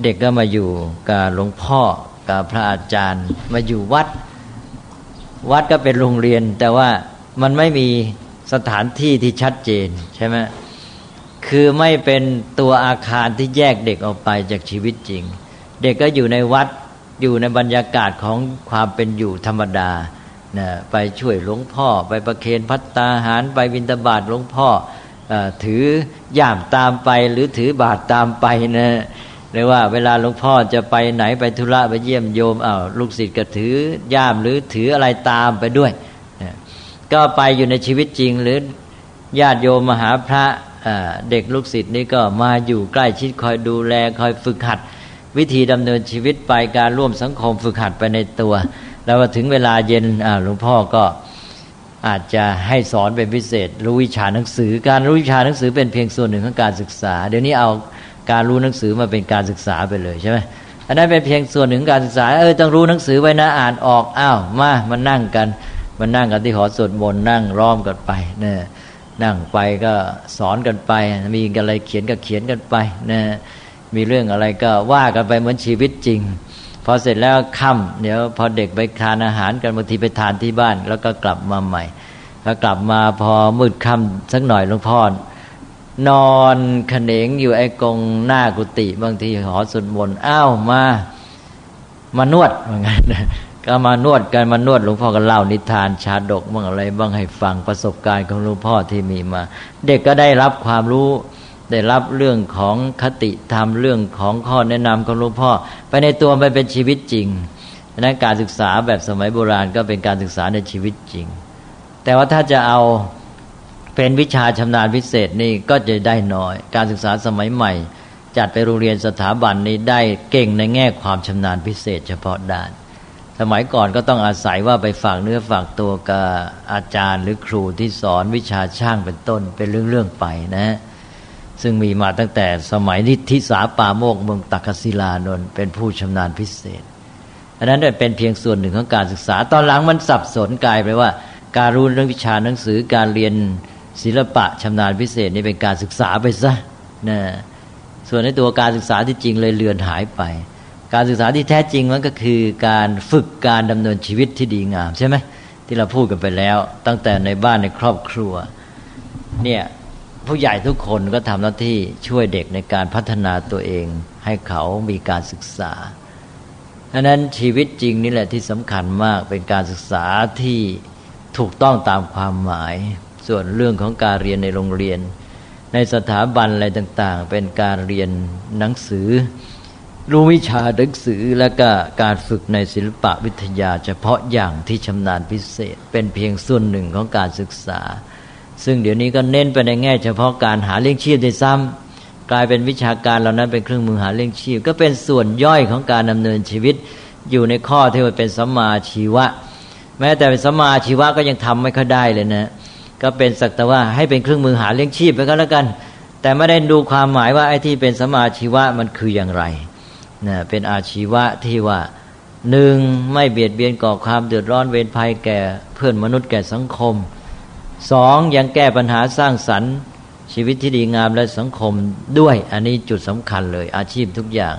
เด็กก็มาอยู่กับหลวงพ่อกับพระอาจารย์ มาอยู่วัด วัดก็เป็นโรงเรียน แต่ว่ามันไม่มีสถานที่ที่ชัดเจนใช่ไหมคือไม่เป็นตัวอาคารที่แยกเด็กออกไปจากชีวิตจริง เด็กก็อยู่ในวัด อยู่ในบรรยากาศของความเป็นอยู่ธรรมดานะไปช่วยหลวงพ่อ ไปประเคนพัตตาหาร ไปวินตบาทหลวงพ่ออถือย่ามตามไปหรือถือบาทตามไปนะหรือว่าเวลาหลวงพ่อจะไปไหนไปธุระไปเยี่ยมโยมอา้าวลูกศิษย์ก็ถือย่ามหรือถืออะไรตามไปด้วยก็ไปอยู่ในชีวิตจริงหรือญาติโยมมหาพระเด็กลูกศิษย์นี่ก็มาอยู่ใกล้ชิดคอยดูแลคอยฝึกหัด วิธีดำเนินชีวิตไปการร่วมสังคมฝึกหัดไปในตัว แล้วถึงเวลาเย็นหลวงพ่อก็อาจจะให้สอนเป็นพิเศษ รู้วิชาหนังสือ การรู้วิชาหนังสือเป็นเพียงส่วนหนึ่งของการศึกษา เดี๋ยวนี้เอาการรู้หนังสือมาเป็นการศึกษาไปเลยใช่ไหมอันนั้นเป็นเพียงส่วนหนึ่งการศึกษาเออต้องรู้หนังสือไว้นะอ่านออกอ้าวมามานั่งกันมานั่งกันที่หอสวดมนต์นั่งร้อมกันไปเนี่ยนั่งไปก็สอนกันไป มีอะไรเขียนก็เขียนกันไปนะ มีเรื่องอะไรก็ว่ากันไปเหมือนชีวิตจริง พอเสร็จแล้วค่ำเดี๋ยวพอเด็กไปทานอาหารกันบางทีไปทานที่บ้าน แล้วก็กลับมาใหม่พอกลับมาพอมืดค่ำสักหน่อยหลวงพ่อนอนขนงอยู่ไอ้กงหน้ากุฏิบางทีหอสุดมนอ้าวมามานวดเหมือนกันก็มานวดกันมานวดหลวงพ่อก็เล่านิทานชาดกบ้างอะไรบ้างให้ฟังประสบการณ์ของหลวงพ่อที่มีมา เด็กก็ได้รับความรู้ ได้รับเรื่องของคติธรรมเรื่องของข้อแนะนำของหลวงพ่อ ไปในตัวมันเป็นชีวิตจริงดังนั้นการศึกษาแบบสมัยโบราณก็เป็นการศึกษาในชีวิตจริง แต่ว่าถ้าจะเอาเป็นวิชาชำนาญพิเศษนี่ก็จะได้น้อย การศึกษาสมัยใหม่ จัดไปโรงเรียนสถาบันนี้ได้เก่งในแง่ความชำนาญพิเศษ เฉพาะด้าน สมัยก่อนก็ต้องอาศัยว่าไปฝากเนื้อฝากตัวกับอาจารย์ หรือครูที่สอนวิชาช่างเป็นต้นเป็นเรื่องๆไปนะฮะ ซึ่งมีมาตั้งแต่สมัยนิทิสาปาโมกเมืองตักศิลานนท์เป็นผู้ชำนาญพิเศษอันนั้นเป็นเพียงส่วนหนึ่งของการศึกษา ตอนหลังมันสับสนกลายไปว่า การรู้เรื่องวิชาหนังสือการเรียนศิลปะชำนาญพิเศษนี่เป็นการศึกษาไปซะนะส่วนในตัวการศึกษาที่จริงเลยเลือนหายไป การศึกษาที่แท้จริงมันก็คือการฝึกการดำเนินชีวิตที่ดีงามใช่ไหมที่เราพูดกันไปแล้ว ตั้งแต่ในบ้านในครอบครัว เนี่ย ผู้ใหญ่ทุกคนก็ทำหน้าที่ช่วยเด็กในการพัฒนาตัวเอง ให้เขามีการศึกษาดังนั้นชีวิตจริงนี่แหละที่สำคัญมากเป็นการศึกษาที่ถูกต้องตามความหมาย ส่วนเรื่องของการเรียนในโรงเรียน ในสถาบันอะไรต่างๆ เป็นการเรียนหนังสือ รู้วิชาหนังสือและก็การฝึกในศิลปะวิทยา เฉพาะอย่างที่ชำนาญพิเศษ เป็นเพียงส่วนหนึ่งของการศึกษา ซึ่งเดี๋ยวนี้ก็เน้นไปในแง่ เฉพาะการหาเลี้ยงชีพในซ้ำกลายเป็นวิชาการเหล่านั้นเป็นเครื่องมือหาเลี้ยงชีพ ก็เป็นส่วนย่อยของการดำเนินชีวิต อยู่ในข้อที่ว่าเป็นสัมมาชีวะ แม้แต่เป็นสัมมาชีวะก็ยังทำไม่ค่อยได้เลยนะ ก็เป็นสักแต่ว่าให้เป็นเครื่องมือหาเลี้ยงชีพไปก็แล้วกัน แต่ไม่ได้ดูความหมายว่าไอ้ที่เป็นสัมาชีวะมันคืออย่างไรนะเป็นอาชีวะที่ว่าหนึ่งไม่เบียดเบียนก่อความเดือดร้อนเวรภัยแก่เพื่อนมนุษย์แก่สังคม สองยังแก้ปัญหาสร้างสรรค์ชีวิตที่ดีงามและสังคมด้วย อันนี้จุดสำคัญเลย อาชีพทุกอย่าง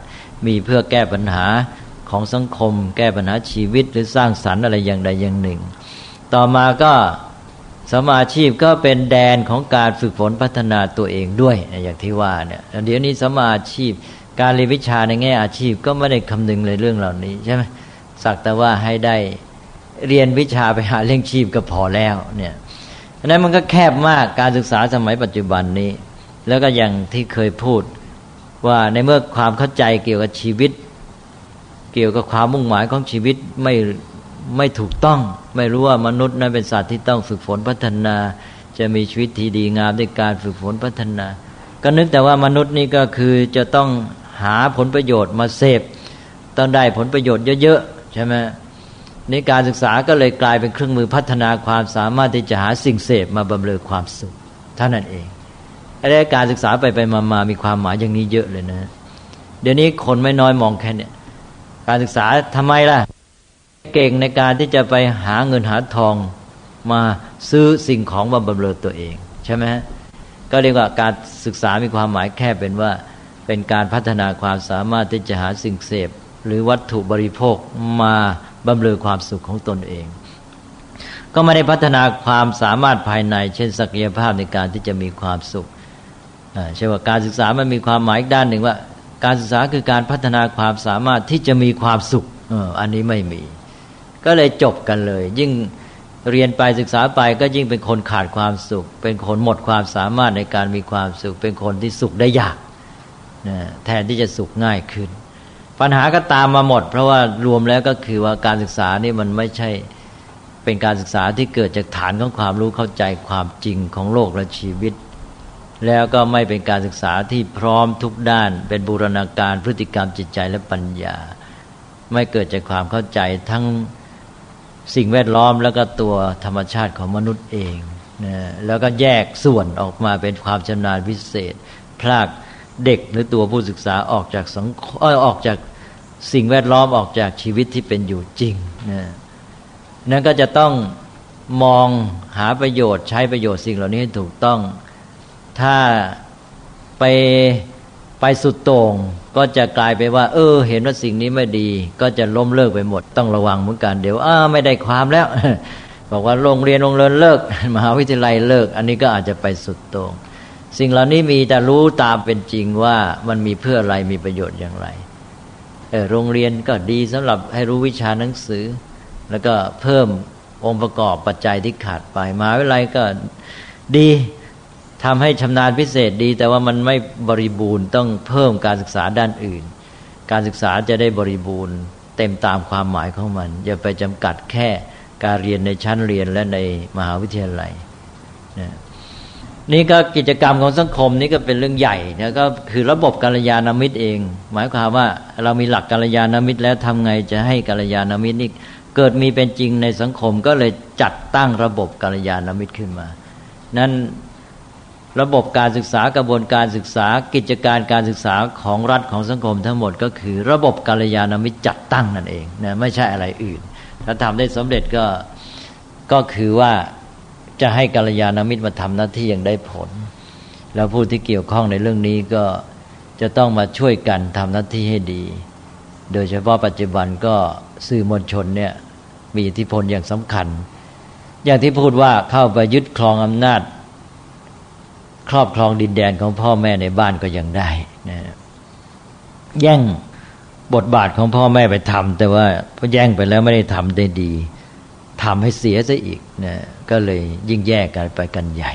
มีเพื่อแก้ปัญหาของสังคม แก้ปัญหาชีวิตหรือสร้างสรรค์อะไรอย่างใดอย่างหนึ่ง ต่อมาก็สมาชีพก็เป็นแดนของการฝึกฝนพัฒนาตัวเองด้วยอย่างที่ว่าเนี่ยเดี๋ยวนี้สมาชีพการเรียนวิชาในแง่อาชีพก็ไม่ได้คำนึงเลยเรื่องเหล่านี้ใช่ไหมสักแต่ว่าให้ได้เรียนวิชาไปหาเลี้ยงชีพก็พอแล้วเนี่ย อันนั้นมันก็แคบมากการศึกษาสมัยปัจจุบันนี้ แล้วก็อย่างที่เคยพูดว่าในเมื่อความเข้าใจเกี่ยวกับชีวิต เกี่ยวกับความมุ่งหมายของชีวิตไม่ไม่ถูกต้อง ไม่รู้ว่ามนุษย์นั้นเป็นสัตว์ที่ต้องฝึกฝนพัฒนา จะมีชีวิตที่ดีงามด้วยการฝึกฝนพัฒนา ก็นึกแต่ว่ามนุษย์นี่ก็คือจะต้องหาผลประโยชน์มาเสพต้องได้ผลประโยชน์เยอะๆใช่ไหม นี่การศึกษาก็เลยกลายเป็นเครื่องมือพัฒนาความสามารถที่จะหาสิ่งเสพมาบำเรอความสุขเท่านั้นเองไอ้การศึกษาไปไปมามามีความหมายอย่างนี้เยอะเลยนะ เดี๋ยวนี้คนไม่น้อยมองแค่เนี้การศึกษาทำไมล่ะ เก่งในการที่จะไปหาเงินหาทองมาซื้อสิ่งของมาบำเรอตัวเอง ใช่ไหมก็เรียกว่าการศึกษามีความหมายแค่เป็นว่าเป็นการพัฒนาความสามารถที่จะหาสิ่งเสพ หรือวัตถุบริโภคมา บำเรอความสุขของตนเอง ก็ไม่ได้พัฒนาความสามารถภายใน เช่นศักยภาพในการที่จะมีความสุขใช่ว่าการศึกษามันมีความหมายอีกด้านหนึ่งว่า การศึกษาคือการพัฒนาความสามารถที่จะมีความสุขอันนี้ไม่มี ก็เลยจบกันเลย ยิ่งเรียนไปศึกษาไปก็ยิ่งเป็นคนขาดความสุข เป็นคนหมดความสามารถในการมีความสุข เป็นคนที่สุขได้ยากแทนที่จะสุขง่ายขึ้น ปัญหาก็ตามมาหมด เพราะว่ารวมแล้วก็คือว่าการศึกษานี่มันไม่ใช่เป็นการศึกษาที่เกิดจากฐานของความรู้เข้าใจความจริงของโลกและชีวิต แล้วก็ไม่เป็นการศึกษาที่พร้อมทุกด้าน เป็นบูรณาการพฤติกรรมจิตใจและปัญญา ไม่เกิดจากความเข้าใจทั้งสิ่งแวดล้อมแล้วก็ตัวธรรมชาติของมนุษย์เองนะแล้วก็แยกส่วนออกมาเป็นความชำนาญพิเศษ พลาก เด็กหรือตัวผู้ศึกษาออกจากสังออกจากสิ่งแวดล้อมออกจากชีวิตที่เป็นอยู่จริงนะนั่นก็จะต้องมองหาประโยชน์ใช้ประโยชน์สิ่งเหล่านี้ให้ถูกต้อง ถ้าไปไปสุดโต่งก็จะกลายไปว่า เออ เห็นว่าสิ่งนี้ไม่ดี ก็จะล้มเลิกไปหมดต้องระวังเหมือนกันเดี๋ยวอ้าไม่ได้ความแล้ว บอกว่าโรงเรียนโรงเรียนเลิกมหาวิทยาลัยเลิก อันนี้ก็อาจจะไปสุดโต่ง สิ่งเหล่านี้มีแต่รู้ตามเป็นจริงว่ามันมีเพื่ออะไรมีประโยชน์อย่างไรเออโรงเรียนก็ดีสำหรับให้รู้วิชาหนังสือ แล้วก็เพิ่มองค์ประกอบปัจจัยที่ขาดไปมหาวิทยาลัยก็ดีทำให้ชำนาญพิเศษดี แต่ว่ามันไม่บริบูรณ์ต้องเพิ่มการศึกษาด้านอื่น การศึกษาจะได้บริบูรณ์เต็มตามความหมายของมัน อย่าไปจำกัดแค่การเรียนในชั้นเรียนและในมหาวิทยาลัยนะ นี่ก็กิจกรรมของสังคมนี่ก็เป็นเรื่องใหญ่นะก็คือระบบกัลยาณมิตรเอง หมายความว่าเรามีหลักกัลยาณมิตรแล้วทำไงจะให้กัลยาณมิตรนี่เกิดมีเป็นจริงในสังคมก็เลยจัดตั้งระบบกัลยาณมิตรขึ้นมา นั้นระบบการศึกษากระบวนการศึกษา กิจการการศึกษาของรัฐของสังคมทั้งหมดก็คือ ระบบกัลยาณมิตรจัดตั้งนั่นเองนะไม่ใช่อะไรอื่น ถ้าทำได้สำเร็จก็ก็คือว่า จะให้กัลยาณมิตรมาทำหน้าที่อย่างได้ผล แล้วผู้ที่เกี่ยวข้องในเรื่องนี้ก็จะต้องมาช่วยกันทำหน้าที่ให้ดี โดยเฉพาะปัจจุบันก็สื่อมวลชนเนี่ยมีอิทธิพลอย่างสำคัญ อย่างที่พูดว่าเข้าไปยึดครองอำนาจ ครอบครองดินแดนของพ่อแม่ในบ้านก็ยังได้นะแย่งบทบาทของพ่อแม่ไปทำแต่ว่าพอแย่งไปแล้วไม่ได้ทำได้ดีทำให้เสียซะอีกนะ ก็เลยยิ่งแยกกันไปกันใหญ่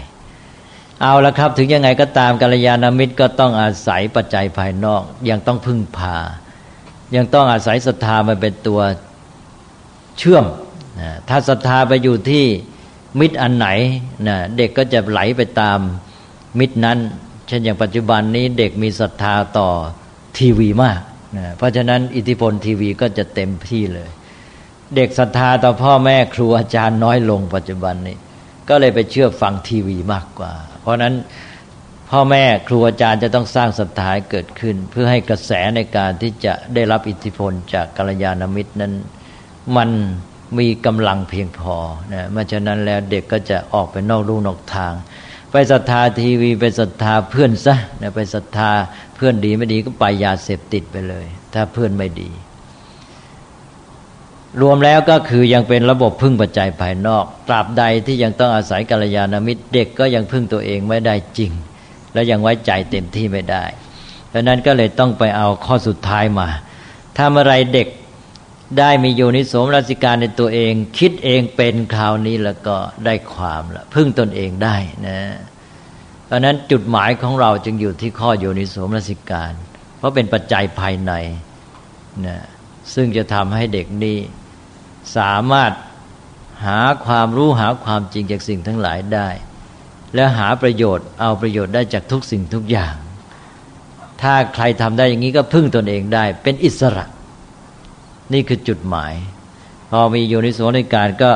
เอาละครับ ถึงยังไงก็ตามกัลยาณมิตรก็ต้องอาศัยปัจจัยภายนอก ยังต้องพึ่งพา ยังต้องอาศัยศรัทธามาเป็นตัวเชื่อม ถ้าศรัทธาไปอยู่ที่มิตรอันไหนนะเด็กก็จะไหลไปตามมิตรนั้น เช่นอย่างปัจจุบันนี้เด็กมีศรัทธาต่อทีวีมากนะเพราะฉะนั้นอิทธิพลทีวีก็จะเต็มที่เลย เด็กศรัทธาต่อพ่อแม่ครูอาจารย์น้อยลงปัจจุบันนี้ ก็เลยไปเชื่อฟังทีวีมากกว่า เพราะนั้นพ่อแม่ครูอาจารย์จะต้องสร้างศรัทธาเกิดขึ้น เพื่อให้กระแสในการที่จะได้รับอิทธิพลจากกัลยาณมิตรนั้น มันมีกำลังเพียงพอนะเมื่อฉะนั้นแล้วเด็กก็จะออกไปนอกลู่นอกทาง ไปศรัทธาทีวีไปศรัทธาเพื่อนซะนะไปศรัทธาเพื่อนดีไม่ดีก็ไปยาเสพติดไปเลย ถ้าเพื่อนไม่ดี รวมแล้วก็คือยังเป็นระบบพึ่งปัจจัยภายนอก ตราบใดที่ยังต้องอาศัยกัลยาณมิตรเด็กก็ยังพึ่งตัวเองไม่ได้จริง และยังไว้ใจเต็มที่ไม่ได้เพราะนั้นก็เลยต้องไปเอาข้อสุดท้ายมาถ้าเมื่อไรเด็กได้มีโยนิสมรัสิการในตัวเอง คิดเองเป็นคราวนี้แล้วก็ได้ความละพึ่งตนเองได้นะเพราะนั้นจุดหมายของเราจึงอยู่ที่ข้อโยนิสมรัสิการ เพราะเป็นปัจจัยภายในนะซึ่งจะทำให้เด็กนี้ สามารถหาความรู้หาความจริงจากสิ่งทั้งหลายได้ และหาประโยชน์เอาประโยชน์ได้จากทุกสิ่งทุกอย่าง ถ้าใครทำได้อย่างนี้ก็พึ่งตนเองได้ เป็นอิสระ นี่คือจุดหมาย พอมีโยนิโสในการก็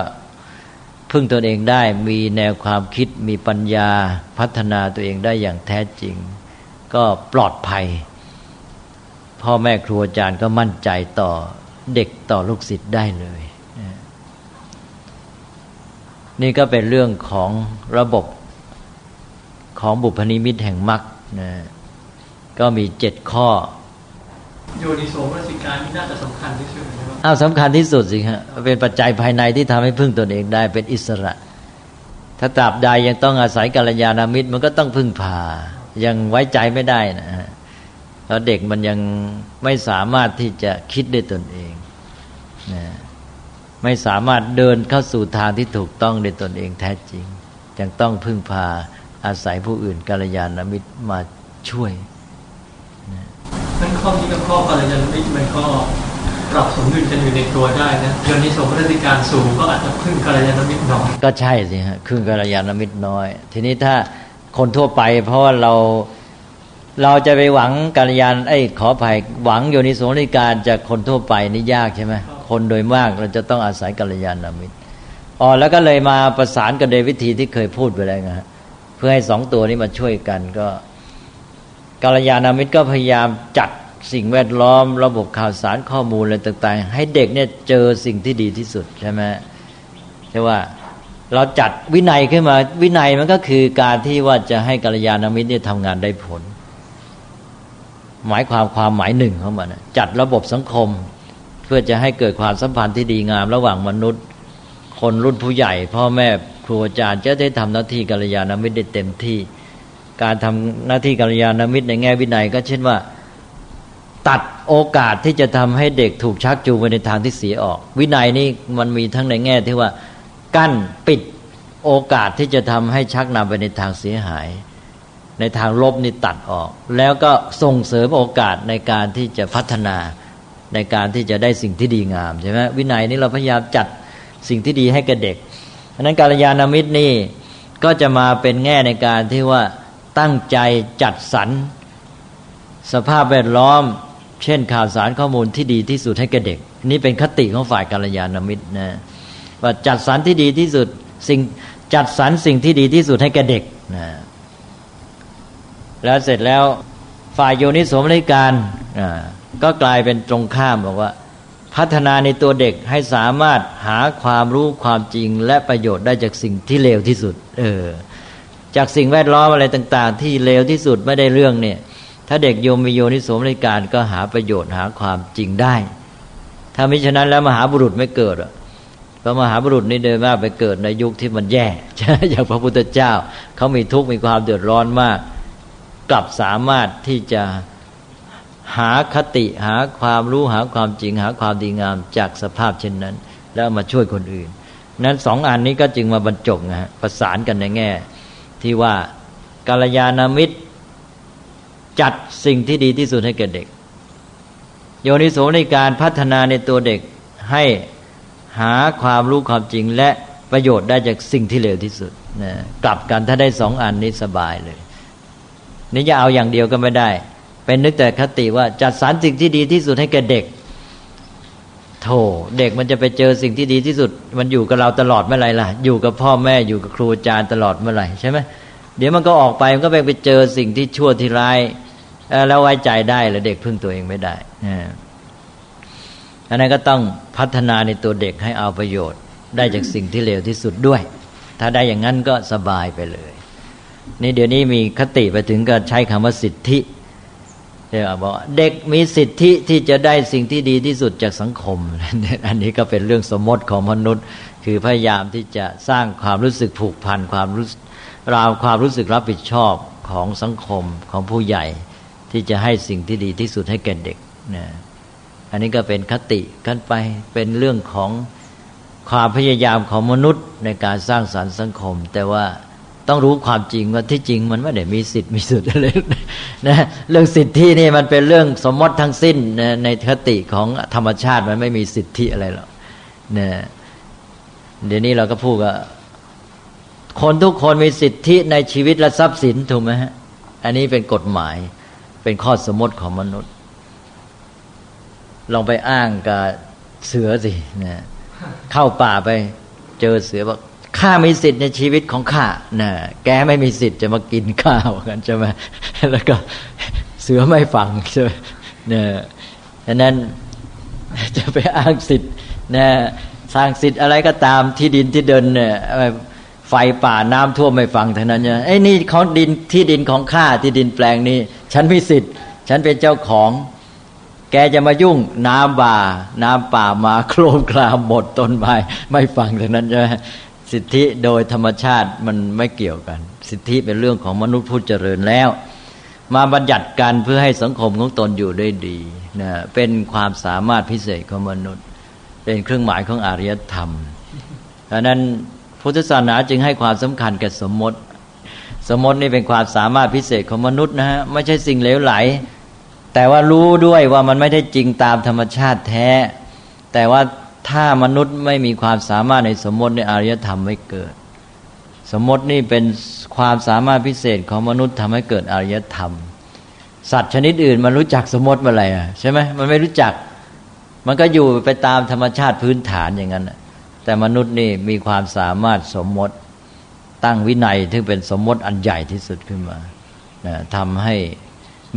พึ่งตนเองได้มีแนวความคิดมีปัญญาพัฒนาตัวเองได้อย่างแท้จริง ก็ปลอดภัย พ่อแม่ครูอาจารย์ก็มั่นใจต่อเด็กต่อลูกศิษย์ได้เลย นี่ก็เป็นเรื่องของระบบของบุพนิมิตแห่งมรรคนะก็มีเจ็ดข้อ โยนิโสมนสิการนี่น่าจะสำคัญที่สุดนะครับอ้าวสำคัญที่สุดสิฮะเป็นปัจจัยภายในที่ทำให้พึ่งตนเองได้เป็นอิสระ ถ้าตราบใดยังต้องอาศัยกัลยาณมิตรมันก็ต้องพึ่งพา ยังไว้ใจไม่ได้นะฮะแล้วเด็กมันยังไม่สามารถที่จะคิดได้ตนเองนะ ไม่สามารถเดินเข้าสู่ทางที่ถูกต้องในตนเองแท้จริงยังต้องพึ่งพาอาศัยผู้อื่นกัลยาณมิตรมาช่วยนั่นข้อนี้กับข้อกัลยาณมิตรมันก็ปรับสมดุลกันอยู่ในตัวได้นะโยนิโสมนสิการสูงก็อาจจะพึ่งกัลยาณมิตรน้อยก็ใช่สิฮะพึ่งกัลยาณมิตรน้อย ทีนี้ถ้าคนทั่วไป เพราะว่าเราเราจะไปหวังกัลยาณไอ้ขอภัยหวังโยนิโสมนสิการจากคนทั่วไปนี่ยากใช่ไหม คนโดยมาก เราจะต้องอาศัยกัลยาณมิตรอ๋อแล้วก็เลยมาประสานกันโดยวิธีที่เคยพูดไปแล้วนะเพื่อให้สองตัวนี้มาช่วยกันก็กัลยาณมิตรก็พยายามจัดสิ่งแวดล้อม ระบบข่าวสารข้อมูลอะไรต่างๆ ให้เด็กเนี่ยเจอสิ่งที่ดีที่สุดใช่ไหมใช่ว่าเราจัดวินัยขึ้นมา วินัยมันก็คือการที่ว่าจะให้กัลยาณมิตรเนี่ยทำงานได้ผล หมายความความหมายหนึ่งของมันจัดระบบสังคม เพื่อจะให้เกิดความสัมพันธ์ที่ดีงามระหว่างมนุษย์ คนรุ่นผู้ใหญ่ พ่อแม่ครูอาจารย์จะได้ทำหน้าที่กัลยาณมิตรได้เต็มที่ การทำหน้าที่กัลยาณมิตรในแง่วินัย ก็เช่นว่าตัดโอกาสที่จะทำให้เด็กถูกชักจูงไปในทางที่เสียออก วินัยนี่มันมีทั้งในแง่ที่ว่ากั้นปิดโอกาสที่จะทำให้ชักนำไปในทางเสียหาย ในทางลบนี่ตัดออก แล้วก็ส่งเสริมโอกาสในการที่จะพัฒนา ในการที่จะได้สิ่งที่ดีงามใช่ไหมวินัยนี้เราพยายามจัดสิ่งที่ดีให้กับเด็กเพราะนั้นการยานามิตรนี่ก็จะมาเป็นแง่ในการที่ว่าตั้งใจจัดสรรสภาพแวดล้อม เช่นข่าวสารข้อมูลที่ดีที่สุดให้แก่เด็ก นี่เป็นคติของฝ่ายกัลยาณมิตรนะว่าจัดสรรที่ดีที่สุดสิ่งจัดสรรสิ่งที่ดีที่สุดให้แก่เด็กนะแล้วเสร็จแล้วฝ่ายโยนิสมริการ ก็กลายเป็นตรงข้ามบอกว่า พัฒนาในตัวเด็กให้สามารถหาความรู้ความจริง และประโยชน์ได้จากสิ่งที่เลวที่สุด เออ จากสิ่งแวดล้อมอะไรต่าง ๆ ที่เลวที่สุดไม่ได้เรื่องเนี่ย ถ้าเด็กโยมมีโยนิสมในการก็หาประโยชน์หาความจริงได้ ถ้ามิฉะนั้นแล้วมหาบุรุษไม่เกิดเพราะมหาบุรุษนี่เดินมากไปเกิดในยุคที่มันแย่ใช่อย่างพระพุทธเจ้า เขามีทุกข์มีความเดือดร้อนมาก กลับสามารถที่จะ หาคติหาความรู้หาความจริง หาความดีงามจากสภาพเช่นนั้น แล้วมาช่วยคนอื่น นั้นสองอันนี้ก็จึงมาบรรจบนะฮะประสานกันในแง่ ที่ว่ากาลยานามิตร จัดสิ่งที่ดีที่สุดให้แก่เด็ก โยนิโสในการพัฒนาในตัวเด็กให้หาความรู้ความจริงและประโยชน์ได้จากสิ่งที่เลวที่สุดนะกลับกันถ้าได้สองอันนี้สบายเลย นี่จะเอาอย่างเดียวก็ไม่ได้ เป็นนึกแต่คติว่าจัดสรรสิ่งที่ดีที่สุดให้แก่เด็กโธ่เด็กมันจะไปเจอสิ่งที่ดีที่สุด มันอยู่กับเราตลอดเมื่อไรล่ะ อยู่กับพ่อแม่อยู่กับครูอาจารย์ตลอดเมื่อไรใช่ไหมเดี๋ยวมันก็ออกไปมันก็ไปไปเจอสิ่งที่ชั่วที่ร้ายแล้วไว้ใจได้แล้วเด็กพึ่งตัวเองไม่ได้อันนั้นก็ต้องพัฒนาในตัวเด็กให้เอาประโยชน์ ได้จากสิ่งที่เลวที่สุดด้วย ถ้าได้อย่างนั้นก็สบายไปเลย นี่เดี๋ยวนี้มีคติไปถึงก็ใช้คำว่าสิทธิ บอกเด็กมีสิทธิที่จะได้สิ่งที่ดีที่สุดจากสังคม อันนี้ก็เป็นเรื่องสมมติของมนุษย์ คือพยายามที่จะสร้างความรู้สึกผูกพันความรู้ราวความรู้สึกรับผิดชอบของสังคมของผู้ใหญ่ ที่จะให้สิ่งที่ดีที่สุดให้แก่เด็กนะอันนี้ก็เป็นคติกันไปเป็นเรื่องของความพยายามของมนุษย์ในการสร้างสารรค์สังคม แต่ว่า ต้องรู้ความจริงว่าที่จริงมันไม่ได้มีสิทธิ์มีสุดอะไรนะเรื่องสิทธินี่มันเป็นเรื่องสมมติทั้งสิ้นนะในคติของธรรมชาติมันไม่มีสิทธิอะไรหรอกนะเดี๋ยวนี้เราก็พูดว่าคนทุกคนมีสิทธิในชีวิตและทรัพย์สินถูกไหมฮะอันนี้เป็นกฎหมายเป็นข้อสมมติของมนุษย์ ลองไปอ้างกับเสือสินะเข้าป่าไป เจอเสือบอก ข้ามีสิทธิ์ในชีวิตของข้านะแกไม่มีสิทธิ์จะมากินข้าวกันใช่ไหมแล้วก็เสือไม่ฟังใช่ไหมเนี่ยดังนั้นจะไปอ้างสิทธิ์นะสร้างสิทธิ์อะไรก็ตามที่ดินที่เดินเนี่ยไฟป่าน้ำท่วมไม่ฟังเท่านั้นเนี่ยไอ้นี่เขาดินที่ดินของข้าที่ดินแปลงนี้ ฉันมีสิทธิ์ ฉันเป็นเจ้าของ แกจะมายุ่งน้ำบ่า น้ำป่ามาโครมคลามหมดต้นไม้ไม่ฟังเท่านั้นใช่ไหม สิทธิโดยธรรมชาติมันไม่เกี่ยวกัน สิทธิเป็นเรื่องของมนุษย์ผู้เจริญแล้ว มาบัญญัติกันเพื่อให้สังคมของตนอยู่ได้ดีนะเป็นความสามารถพิเศษของมนุษย์ เป็นเครื่องหมายของอารยธรรมดังนั้นพุทธศาสนาจึงให้ความสำคัญแก่สมมติ สมมตินี่เป็นความสามารถพิเศษของมนุษย์นะฮะไม่ใช่สิ่งเลวไหล แต่ว่ารู้ด้วยว่ามันไม่ได้จริงตามธรรมชาติแท้ แต่ว่า ถ้ามนุษย์ไม่มีความสามารถในสมมติในอารยธรรมไม่เกิด สมมตินี่เป็นความสามารถพิเศษของมนุษย์ทำให้เกิดอารยธรรม สัตว์ชนิดอื่นมันรู้จักสมมติเมื่อไหร่ใช่ไหมมันไม่รู้จัก มันก็อยู่ไปตามธรรมชาติพื้นฐานอย่างนั้นแต่มนุษย์นี่มีความสามารถสมมติตั้งวินัยที่เป็นสมมติอันใหญ่ที่สุดขึ้นมาทำให้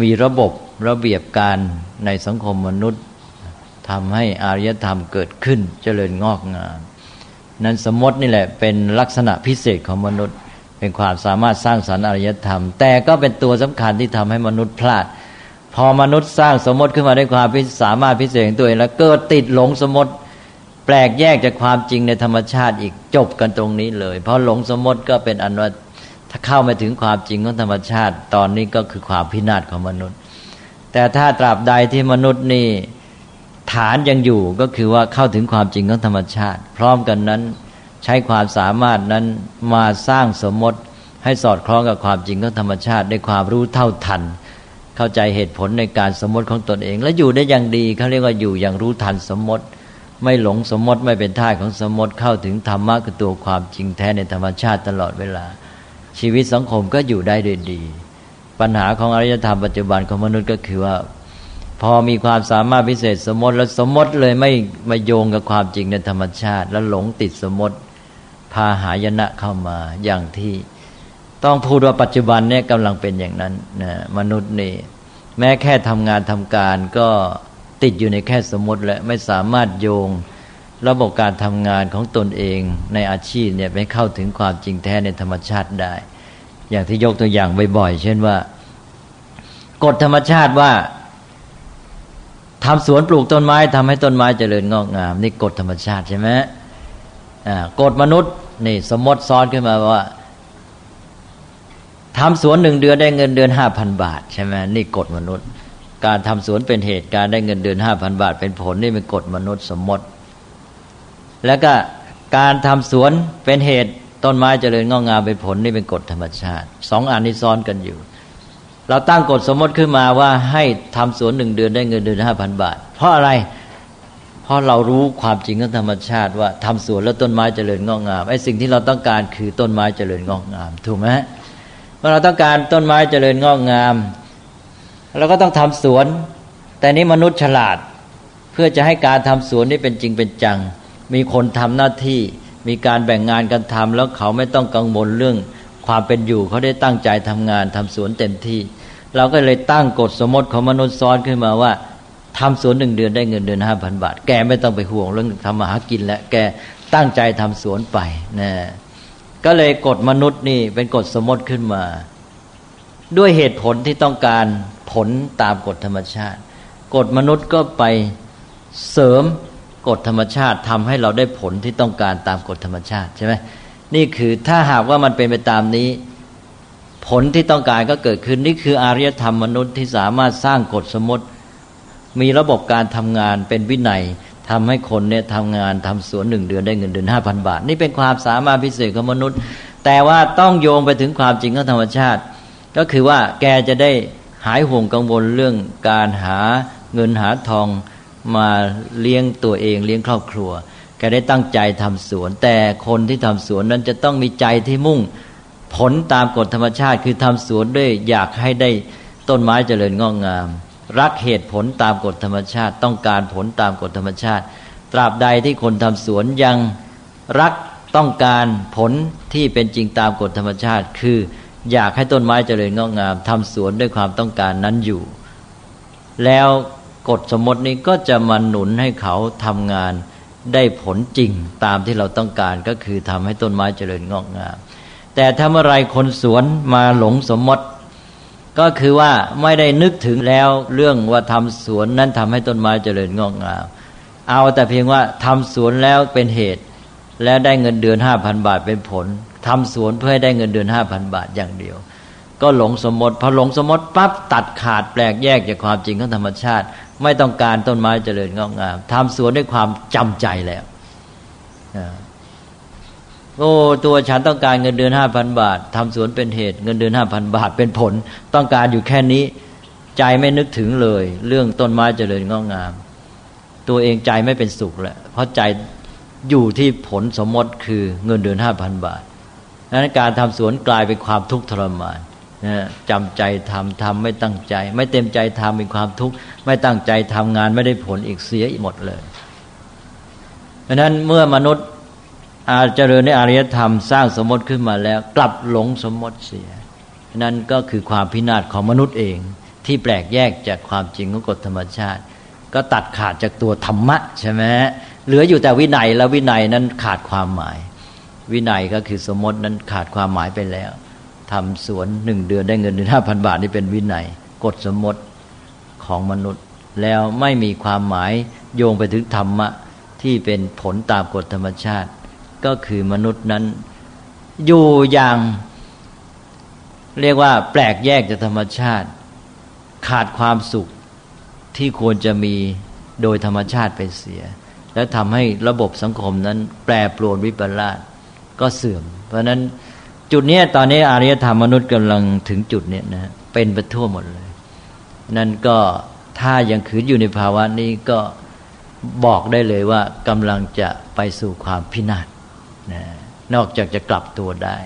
มีระบบระเบียบการในสังคมมนุษย์ ทำให้อารยธรรมเกิดขึ้นเจริญงอกงาม นั้นสมมตินี่แหละเป็นลักษณะพิเศษของมนุษย์ เป็นความสามารถสร้างสรรค์อารยธรรม แต่ก็เป็นตัวสำคัญที่ทำให้มนุษย์พลาด พอมนุษย์สร้างสมมติขึ้นมาด้วยความสามารถพิเศษของตัวเองแล้วเกิดติดหลงสมมติ แปลกแยกจากความจริงในธรรมชาติอีกจบกันตรงนี้เลย เพราะหลงสมมติก็เป็นอันว่าถ้าเข้ามาถึงความจริงของธรรมชาติ ตอนนี้ก็คือความพินาศของมนุษย์ แต่ถ้าตราบใดที่มนุษย์นี่ ฐานยังอยู่ก็คือว่าเข้าถึงความจริงของธรรมชาติ พร้อมกันนั้นใช้ความสามารถนั้นมาสร้างสมมติให้สอดคล้องกับความจริงของธรรมชาติด้วยความรู้เท่าทัน เข้าใจเหตุผลในการสมมติของตนเอง และอยู่ได้อย่างดีเขาเรียกว่าอยู่อย่างรู้ทันสมมติ ไม่หลงสมมติไม่เป็นท่าของสมมติเข้าถึงธรรมะคือตัวความจริงแท้ในธรรมชาติตลอดเวลา ชีวิตสังคมก็อยู่ได้ด้วยดี ปัญหาของอารยธรรมปัจจุบันของมนุษย์ก็คือว่า พอมีความสามารถพิเศษสมมติแล้วสมมติเลยไม่มาโยงกับความจริงในธรรมชาติ แล้วหลงติดสมมติพาหายนะเข้ามาอย่างที่ ต้องพูดว่าปัจจุบันเนี่ยกำลังเป็นอย่างนั้นนะมนุษย์นี่แม้แค่ทำงานทำการก็ติดอยู่ในแค่สมมติและไม่สามารถโยงระบบการทำงานของตนเองในอาชีพเนี่ยไปเข้าถึงความจริงแท้ในธรรมชาติได้ อย่างที่ยกตัวอย่างบ่อยๆ เช่นว่า กฎธรรมชาติว่า ทำสวนปลูกต้นไม้ทำให้ต้นไม้เจริญงอกงาม นี่กฎธรรมชาติใช่ไหมกฎมนุษย์นี่สมมติซ้อนขึ้นมาว่าทำสวนหนึ่งเดือนได้เงินเดือนห้าพันบาทใช่ไหมนี่กฎมนุษย์ การทำสวนเป็นเหตุการได้เงินเดือนห้าพันบาท เป็นผลนี่เป็นกฎมนุษย์สมมติ แล้วก็การทำสวนเป็นเหตุต้นไม้เจริญงอกงามเป็นผลนี่เป็นกฎธรรมชาติสองอันนี้ซ้อนกันอยู่ เราตั้งกฎสมมติขึ้นมาว่าให้ทำสวนหนึ่งเดือนได้เงินเดือนห้าพันบาท เพราะอะไร เพราะเรารู้ความจริงของธรรมชาติว่าทำสวนแล้วต้นไม้เจริญงอกงามไอ้สิ่งที่เราต้องการคือต้นไม้เจริญงอกงาม ถูกไหมเมื่อเราต้องการต้นไม้เจริญงอกงามเราก็ต้องทำสวน แต่นี้มนุษย์ฉลาด เพื่อจะให้การทำสวนนี่เป็นจริงเป็นจัง มีคนทำหน้าที่ มีการแบ่งงานกันทำแล้วเขาไม่ต้องกังวลเรื่องความเป็นอยู่เขาได้ตั้งใจทำงานทำสวนเต็มที่ เราก็เลยตั้งกฎสมมติของมนุษย์ซ้อนขึ้นมาว่าทำสวนหนึ่งเดือนได้เงินเดือนห้าพันบาท แกไม่ต้องไปห่วงเรื่องทำมาหากินแล้วแกตั้งใจทำสวนไปนะก็เลยกฎมนุษย์นี่เป็นกฎสมมติขึ้นมา ด้วยเหตุผลที่ต้องการผลตามกฎธรรมชาติ กฎมนุษย์ก็ไปเสริมกฎธรรมชาติทำให้เราได้ผลที่ต้องการตามกฎธรรมชาติใช่ไหมนี่คือถ้าหากว่ามันเป็นไปตามนี้ ผลที่ต้องการก็เกิดขึ้นนี่คืออารยธรรมมนุษย์ที่สามารถสร้างกฎสมมติ มีระบบการทำงานเป็นวินัยทำให้คนเนี่ยทำงานทำสวนหนึ่งเดือนได้เงินเดือนห้าพันบาท นี่เป็นความสามารถพิเศษของมนุษย์ แต่ว่าต้องโยงไปถึงความจริงของธรรมชาติ ก็คือว่าแกจะได้หายห่วงกังวลเรื่องการหาเงินหาทองมาเลี้ยงตัวเองเลี้ยงครอบครัวแกได้ตั้งใจทำสวน แต่คนที่ทำสวนนั้นจะต้องมีใจที่มุ่ง ผลตามกฎธรรมชาติ คือทำสวนด้วยอยากให้ได้ต้นไม้เจริญงอกงาม รักเหตุผลตามกฎธรรมชาติ ต้องการผลตามกฎธรรมชาติ ตราบใดที่คนทำสวนยังรักต้องการผลที่เป็นจริงตามกฎธรรมชาติ คืออยากให้ต้นไม้เจริญงอกงามทำสวนด้วยความต้องการนั้นอยู่ แล้วกฎสมมตินี้ก็จะมาหนุนให้เขาทำงานได้ผลจริงตามที่เราต้องการก็คือทำให้ต้นไม้เจริญงอกงาม แต่ถ้าเมื่อไรคนสวนมาหลงสมมติ ก็คือว่าไม่ได้นึกถึงแล้วเรื่องว่าทำสวนนั้นทำให้ต้นไม้เจริญงอกงาม เอาแต่เพียงว่าทำสวนแล้วเป็นเหตุ แล้วได้เงินเดือนห้าพันบาทเป็นผลทำสวนเพื่อให้ได้เงินเดือนห้าพันบาทอย่างเดียว ก็หลงสมมติพอหลงสมมติปั๊บตัดขาดแปลกแยกจากความจริงของธรรมชาติ ไม่ต้องการต้นไม้เจริญงอกงามทำสวนด้วยความจำใจแล้ว โอ้ตัวฉันต้องการเงินเดือนห้าพันบาททำสวนเป็นเหตุเงินเดือนห้าพันบาทเป็นผล ต้องการอยู่แค่นี้ ใจไม่นึกถึงเลย เรื่องต้นไม้เจริญงอกงาม ตัวเองใจไม่เป็นสุขแล้วเพราะใจอยู่ที่ผลสมมติคือเงินเดือนห้าพันบาทนั้นการทำสวนกลายเป็นความทุกข์ทรมานจำใจทำทำไม่ตั้งใจ ไม่เต็มใจทำเป็นความทุกข์ไม่ตั้งใจทำงานไม่ได้ผลอีกเสียหมดเลยเพราะนั้นเมื่อมนุษย์ อาจเจริญในอารยธรรมสร้างสมมติขึ้นมาแล้ว กลับหลงสมมติเสีย นั่นก็คือความพินาศของมนุษย์เอง ที่แปลกแยกจากความจริงของกฎธรรมชาติ ก็ตัดขาดจากตัวธรรมะใช่ไหมเหลืออยู่แต่วินัยแล้ววินัยนั้นขาดความหมาย วินัยก็คือสมมตินั้นขาดความหมายไปแล้วทำสวนหนึ่งเดือนได้เงินเดือนห้าพันบาทนี่เป็นวินัยกฎสมมติของมนุษย์ แล้วไม่มีความหมายโยงไปถึงธรรมะที่เป็นผลตามกฎธรรมชาติ ก็คือมนุษย์นั้น อยู่อย่าง เรียกว่า แปลกแยกจากธรรมชาติ ขาดความสุขที่ควรจะมีโดยธรรมชาติไปเสีย และทำให้ระบบสังคมนั้นแปรปรวนวิปลาสก็เสื่อม เพราะนั้นจุดนี้ตอนนี้อารยธรรมมนุษย์กำลังถึงจุดนี้นะเป็นไปทั่วหมดเลย นั่นก็ถ้ายังขืนอยู่ในภาวะนี้ก็บอกได้เลยว่ากำลังจะไปสู่ความพินาศ นะนอกจากจะกลับตัวได้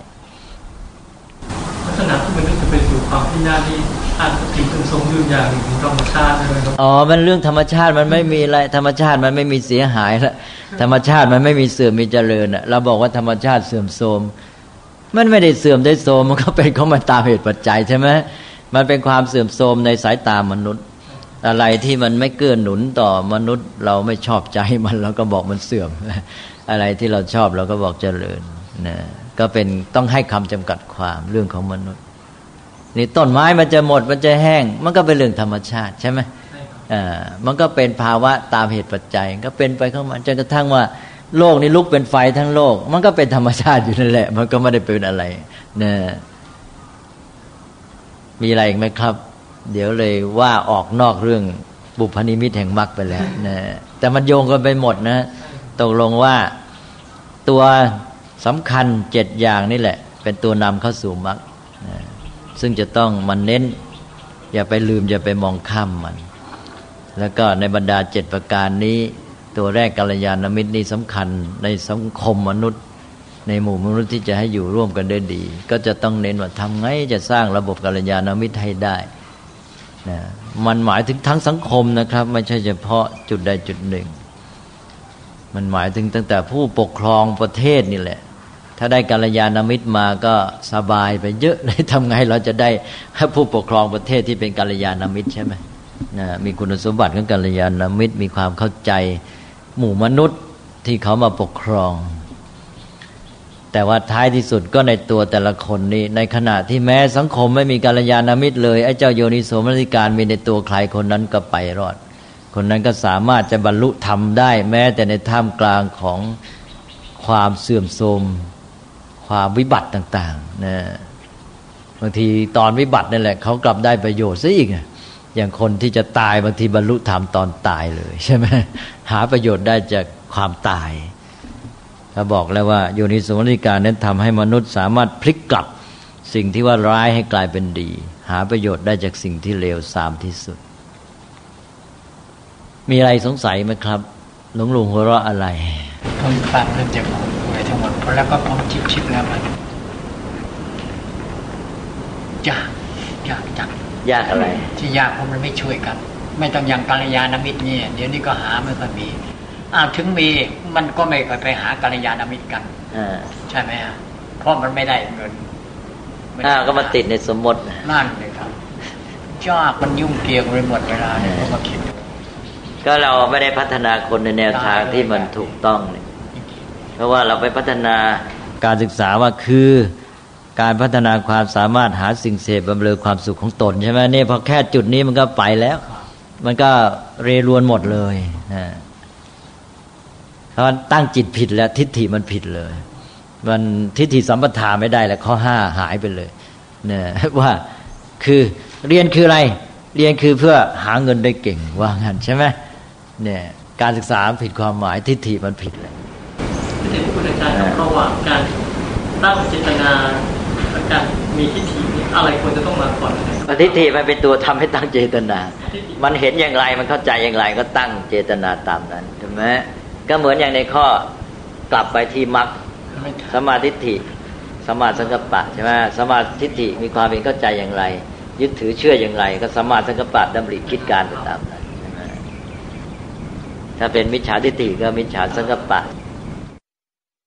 ลักษณะที่มันจะไปสู่ความพินาศนี่อาจจะถึงเป็นทรงยืนอย่างหนึ่งธรรมชาติใช่ไหมครับอ๋อมันเรื่องธรรมชาติมันไม่มีอะไรธรรมชาติมันไม่มีเสียหายแล้วธรรมชาติมันไม่มีเสื่อมมีเจริญอะเราบอกว่าธรรมชาติเสื่อมโทรมมันไม่ได้เสื่อมได้โทรมมันก็เป็นของมันตามเหตุปัจจัยใช่ไหมมันเป็นความเสื่อมโทรมในสายตามนุษย์ อะไรที่มันไม่เกื้อหนุนต่อมนุษย์ เราไม่ชอบใจมันเราก็บอกมันเสื่อม อะไรที่เราชอบเราก็บอกเจริญนะก็เป็นต้องให้คำจำกัดความเรื่องของมนุษย์นี่ต้นไม้มันจะหมดมันจะแห้ง มันก็เป็นเรื่องธรรมชาติใช่ไหมอ่ามันก็เป็นภาวะตามเหตุปัจจัย ก็เป็นไปของมันจนกระทั่งว่าโลกนี้ลุกเป็นไฟทั้งโลก มันก็เป็นธรรมชาติอยู่นั่นแหละ มันก็ไม่ได้เป็นอะไรเนี่ยมีอะไรอีกไหมครับ เดี๋ยวเลยว่าออกนอกเรื่องบุพนิมิตแห่งมรรคไปแล้วนะแต่มันโยงกันไปหมดนะตกลงว่า ตัวสำคัญเจ็ดอย่างนี่แหละ เป็นตัวนำเข้าสู่มรรคซึ่งจะต้องมันเน้น อย่าไปลืมอย่าไปมองข้ามมัน แล้วก็ในบรรดาเจ็ดประการนี้ ตัวแรกกัลยาณมิตรนี่สำคัญในสังคมมนุษย์ ในหมู่มนุษย์ที่จะให้อยู่ร่วมกันได้ดี ก็จะต้องเน้นว่าทำไงจะสร้างระบบกัลยาณมิตรให้ได้นะมันหมายถึงทั้งสังคมนะครับ ไม่ใช่เฉพาะจุดใดจุดหนึ่ง มันหมายถึงตั้งแต่ผู้ปกครองประเทศนี่แหละ ถ้าได้กัลยาณมิตรมาก็สบายไปเยอะเลยทำไงเราจะได้ผู้ปกครองประเทศที่เป็นกัลยาณมิตรใช่ไหมนะมีคุณสมบัติของกัลยาณมิตร มีความเข้าใจหมู่มนุษย์ที่เขามาปกครอง แต่ว่าท้ายที่สุดก็ในตัวแต่ละคนนี้ ในขณะที่แม้สังคมไม่มีกัลยาณมิตรเลยไอ้เจ้าโยนิโสมนสิการมีในตัวใครคนนั้นก็ไปรอด คนนั้นก็สามารถจะบรรลุธรรมได้ แม้แต่ในท่ามกลางของความเสื่อมโทรมความวิบัติต่างๆนะบางทีตอนวิบัตินั่นแหละเขากลับได้ประโยชน์ซะอีกอย่างคนที่จะตายบางทีบรรลุธรรมตอนตายเลยใช่ไหมหาประโยชน์ได้จากความตายเขาบอกแล้วว่าโยนิสมนิการนั้นทำให้มนุษย์สามารถพลิกกลับสิ่งที่ว่าร้ายให้กลายเป็นดี หาประโยชน์ได้จากสิ่งที่เลวทรามที่สุด มีอะไรสงสัยไหมครับหลวงลุงหัวเราะอะไรผมฟังเริ่มจากคนป่วยทั้งหมดพอแล้วก็ผมชิบชิบแล้วมันยากยากจังยากอะไร ที่ยากเพราะมันไม่ช่วยกัน ไม่ต้องอย่างกัลยาณมิตรเนี่ยเดี๋ยวนี้ก็หาไม่ค่อยมีอ้าวถึงมีมันก็ไม่ค่อยไปหากัลยาณมิตรกันอ่าใช่ไหมฮะเพราะมันไม่ได้เงินอ่าก็มาติดในสมมตินะนั่นเลยครับยากมันยุ่งเกี่ยวไปหมดเวลาเนี่ยผมมาคิดดู ก็เราไม่ได้พัฒนาคนในแนวทางที่มันถูกต้องเนี่ยเพราะว่าเราไปพัฒนาการศึกษาว่าคือการพัฒนาความสามารถหาสิ่งเสพบำเรอความสุขของตนใช่ไหมเนี่ยพอแค่จุดนี้มันก็ไปแล้ว มันก็เรรวนหมดเลยนะเพราะตั้งจิตผิดแล้ว ทิฏฐิมันผิดเลย มันทิฏฐิสัมปทาไม่ได้แล้วข้อห้าหายไปเลยเนี่ยว่าคือเรียนคืออะไร เรียนคือเพื่อหาเงินได้เก่งว่างั้นใช่ไหม เนี่ยการศึกษาผิดความหมายทิฏฐิมันผิดเลยที่พระพุทธเจ้าครับระหว่างการตั้งเจตนาและการมีทิฏฐิเนี่ยอะไรควรจะต้องมาก่อนนะครับทิฏฐิมันเป็นตัวทำให้ตั้งเจตนา มันเห็นอย่างไรมันเข้าใจอย่างไรก็ตั้งเจตนาตามนั้นใช่ไหมก็เหมือนอย่างในข้อกลับไปที่มรรคไม่สมาธิฏฐิสมาสังกัปปะใช่ไหมสมาธิฏฐิมีความเป็นเข้าใจอย่างไร ยึดถือเชื่ออย่างไร ก็สมาสังกัปปะดำริคิดการไปตามนั้นใช่ไหม ถ้าเป็นมิจฉาทิฏฐิก็มิจฉาสังกัปปะ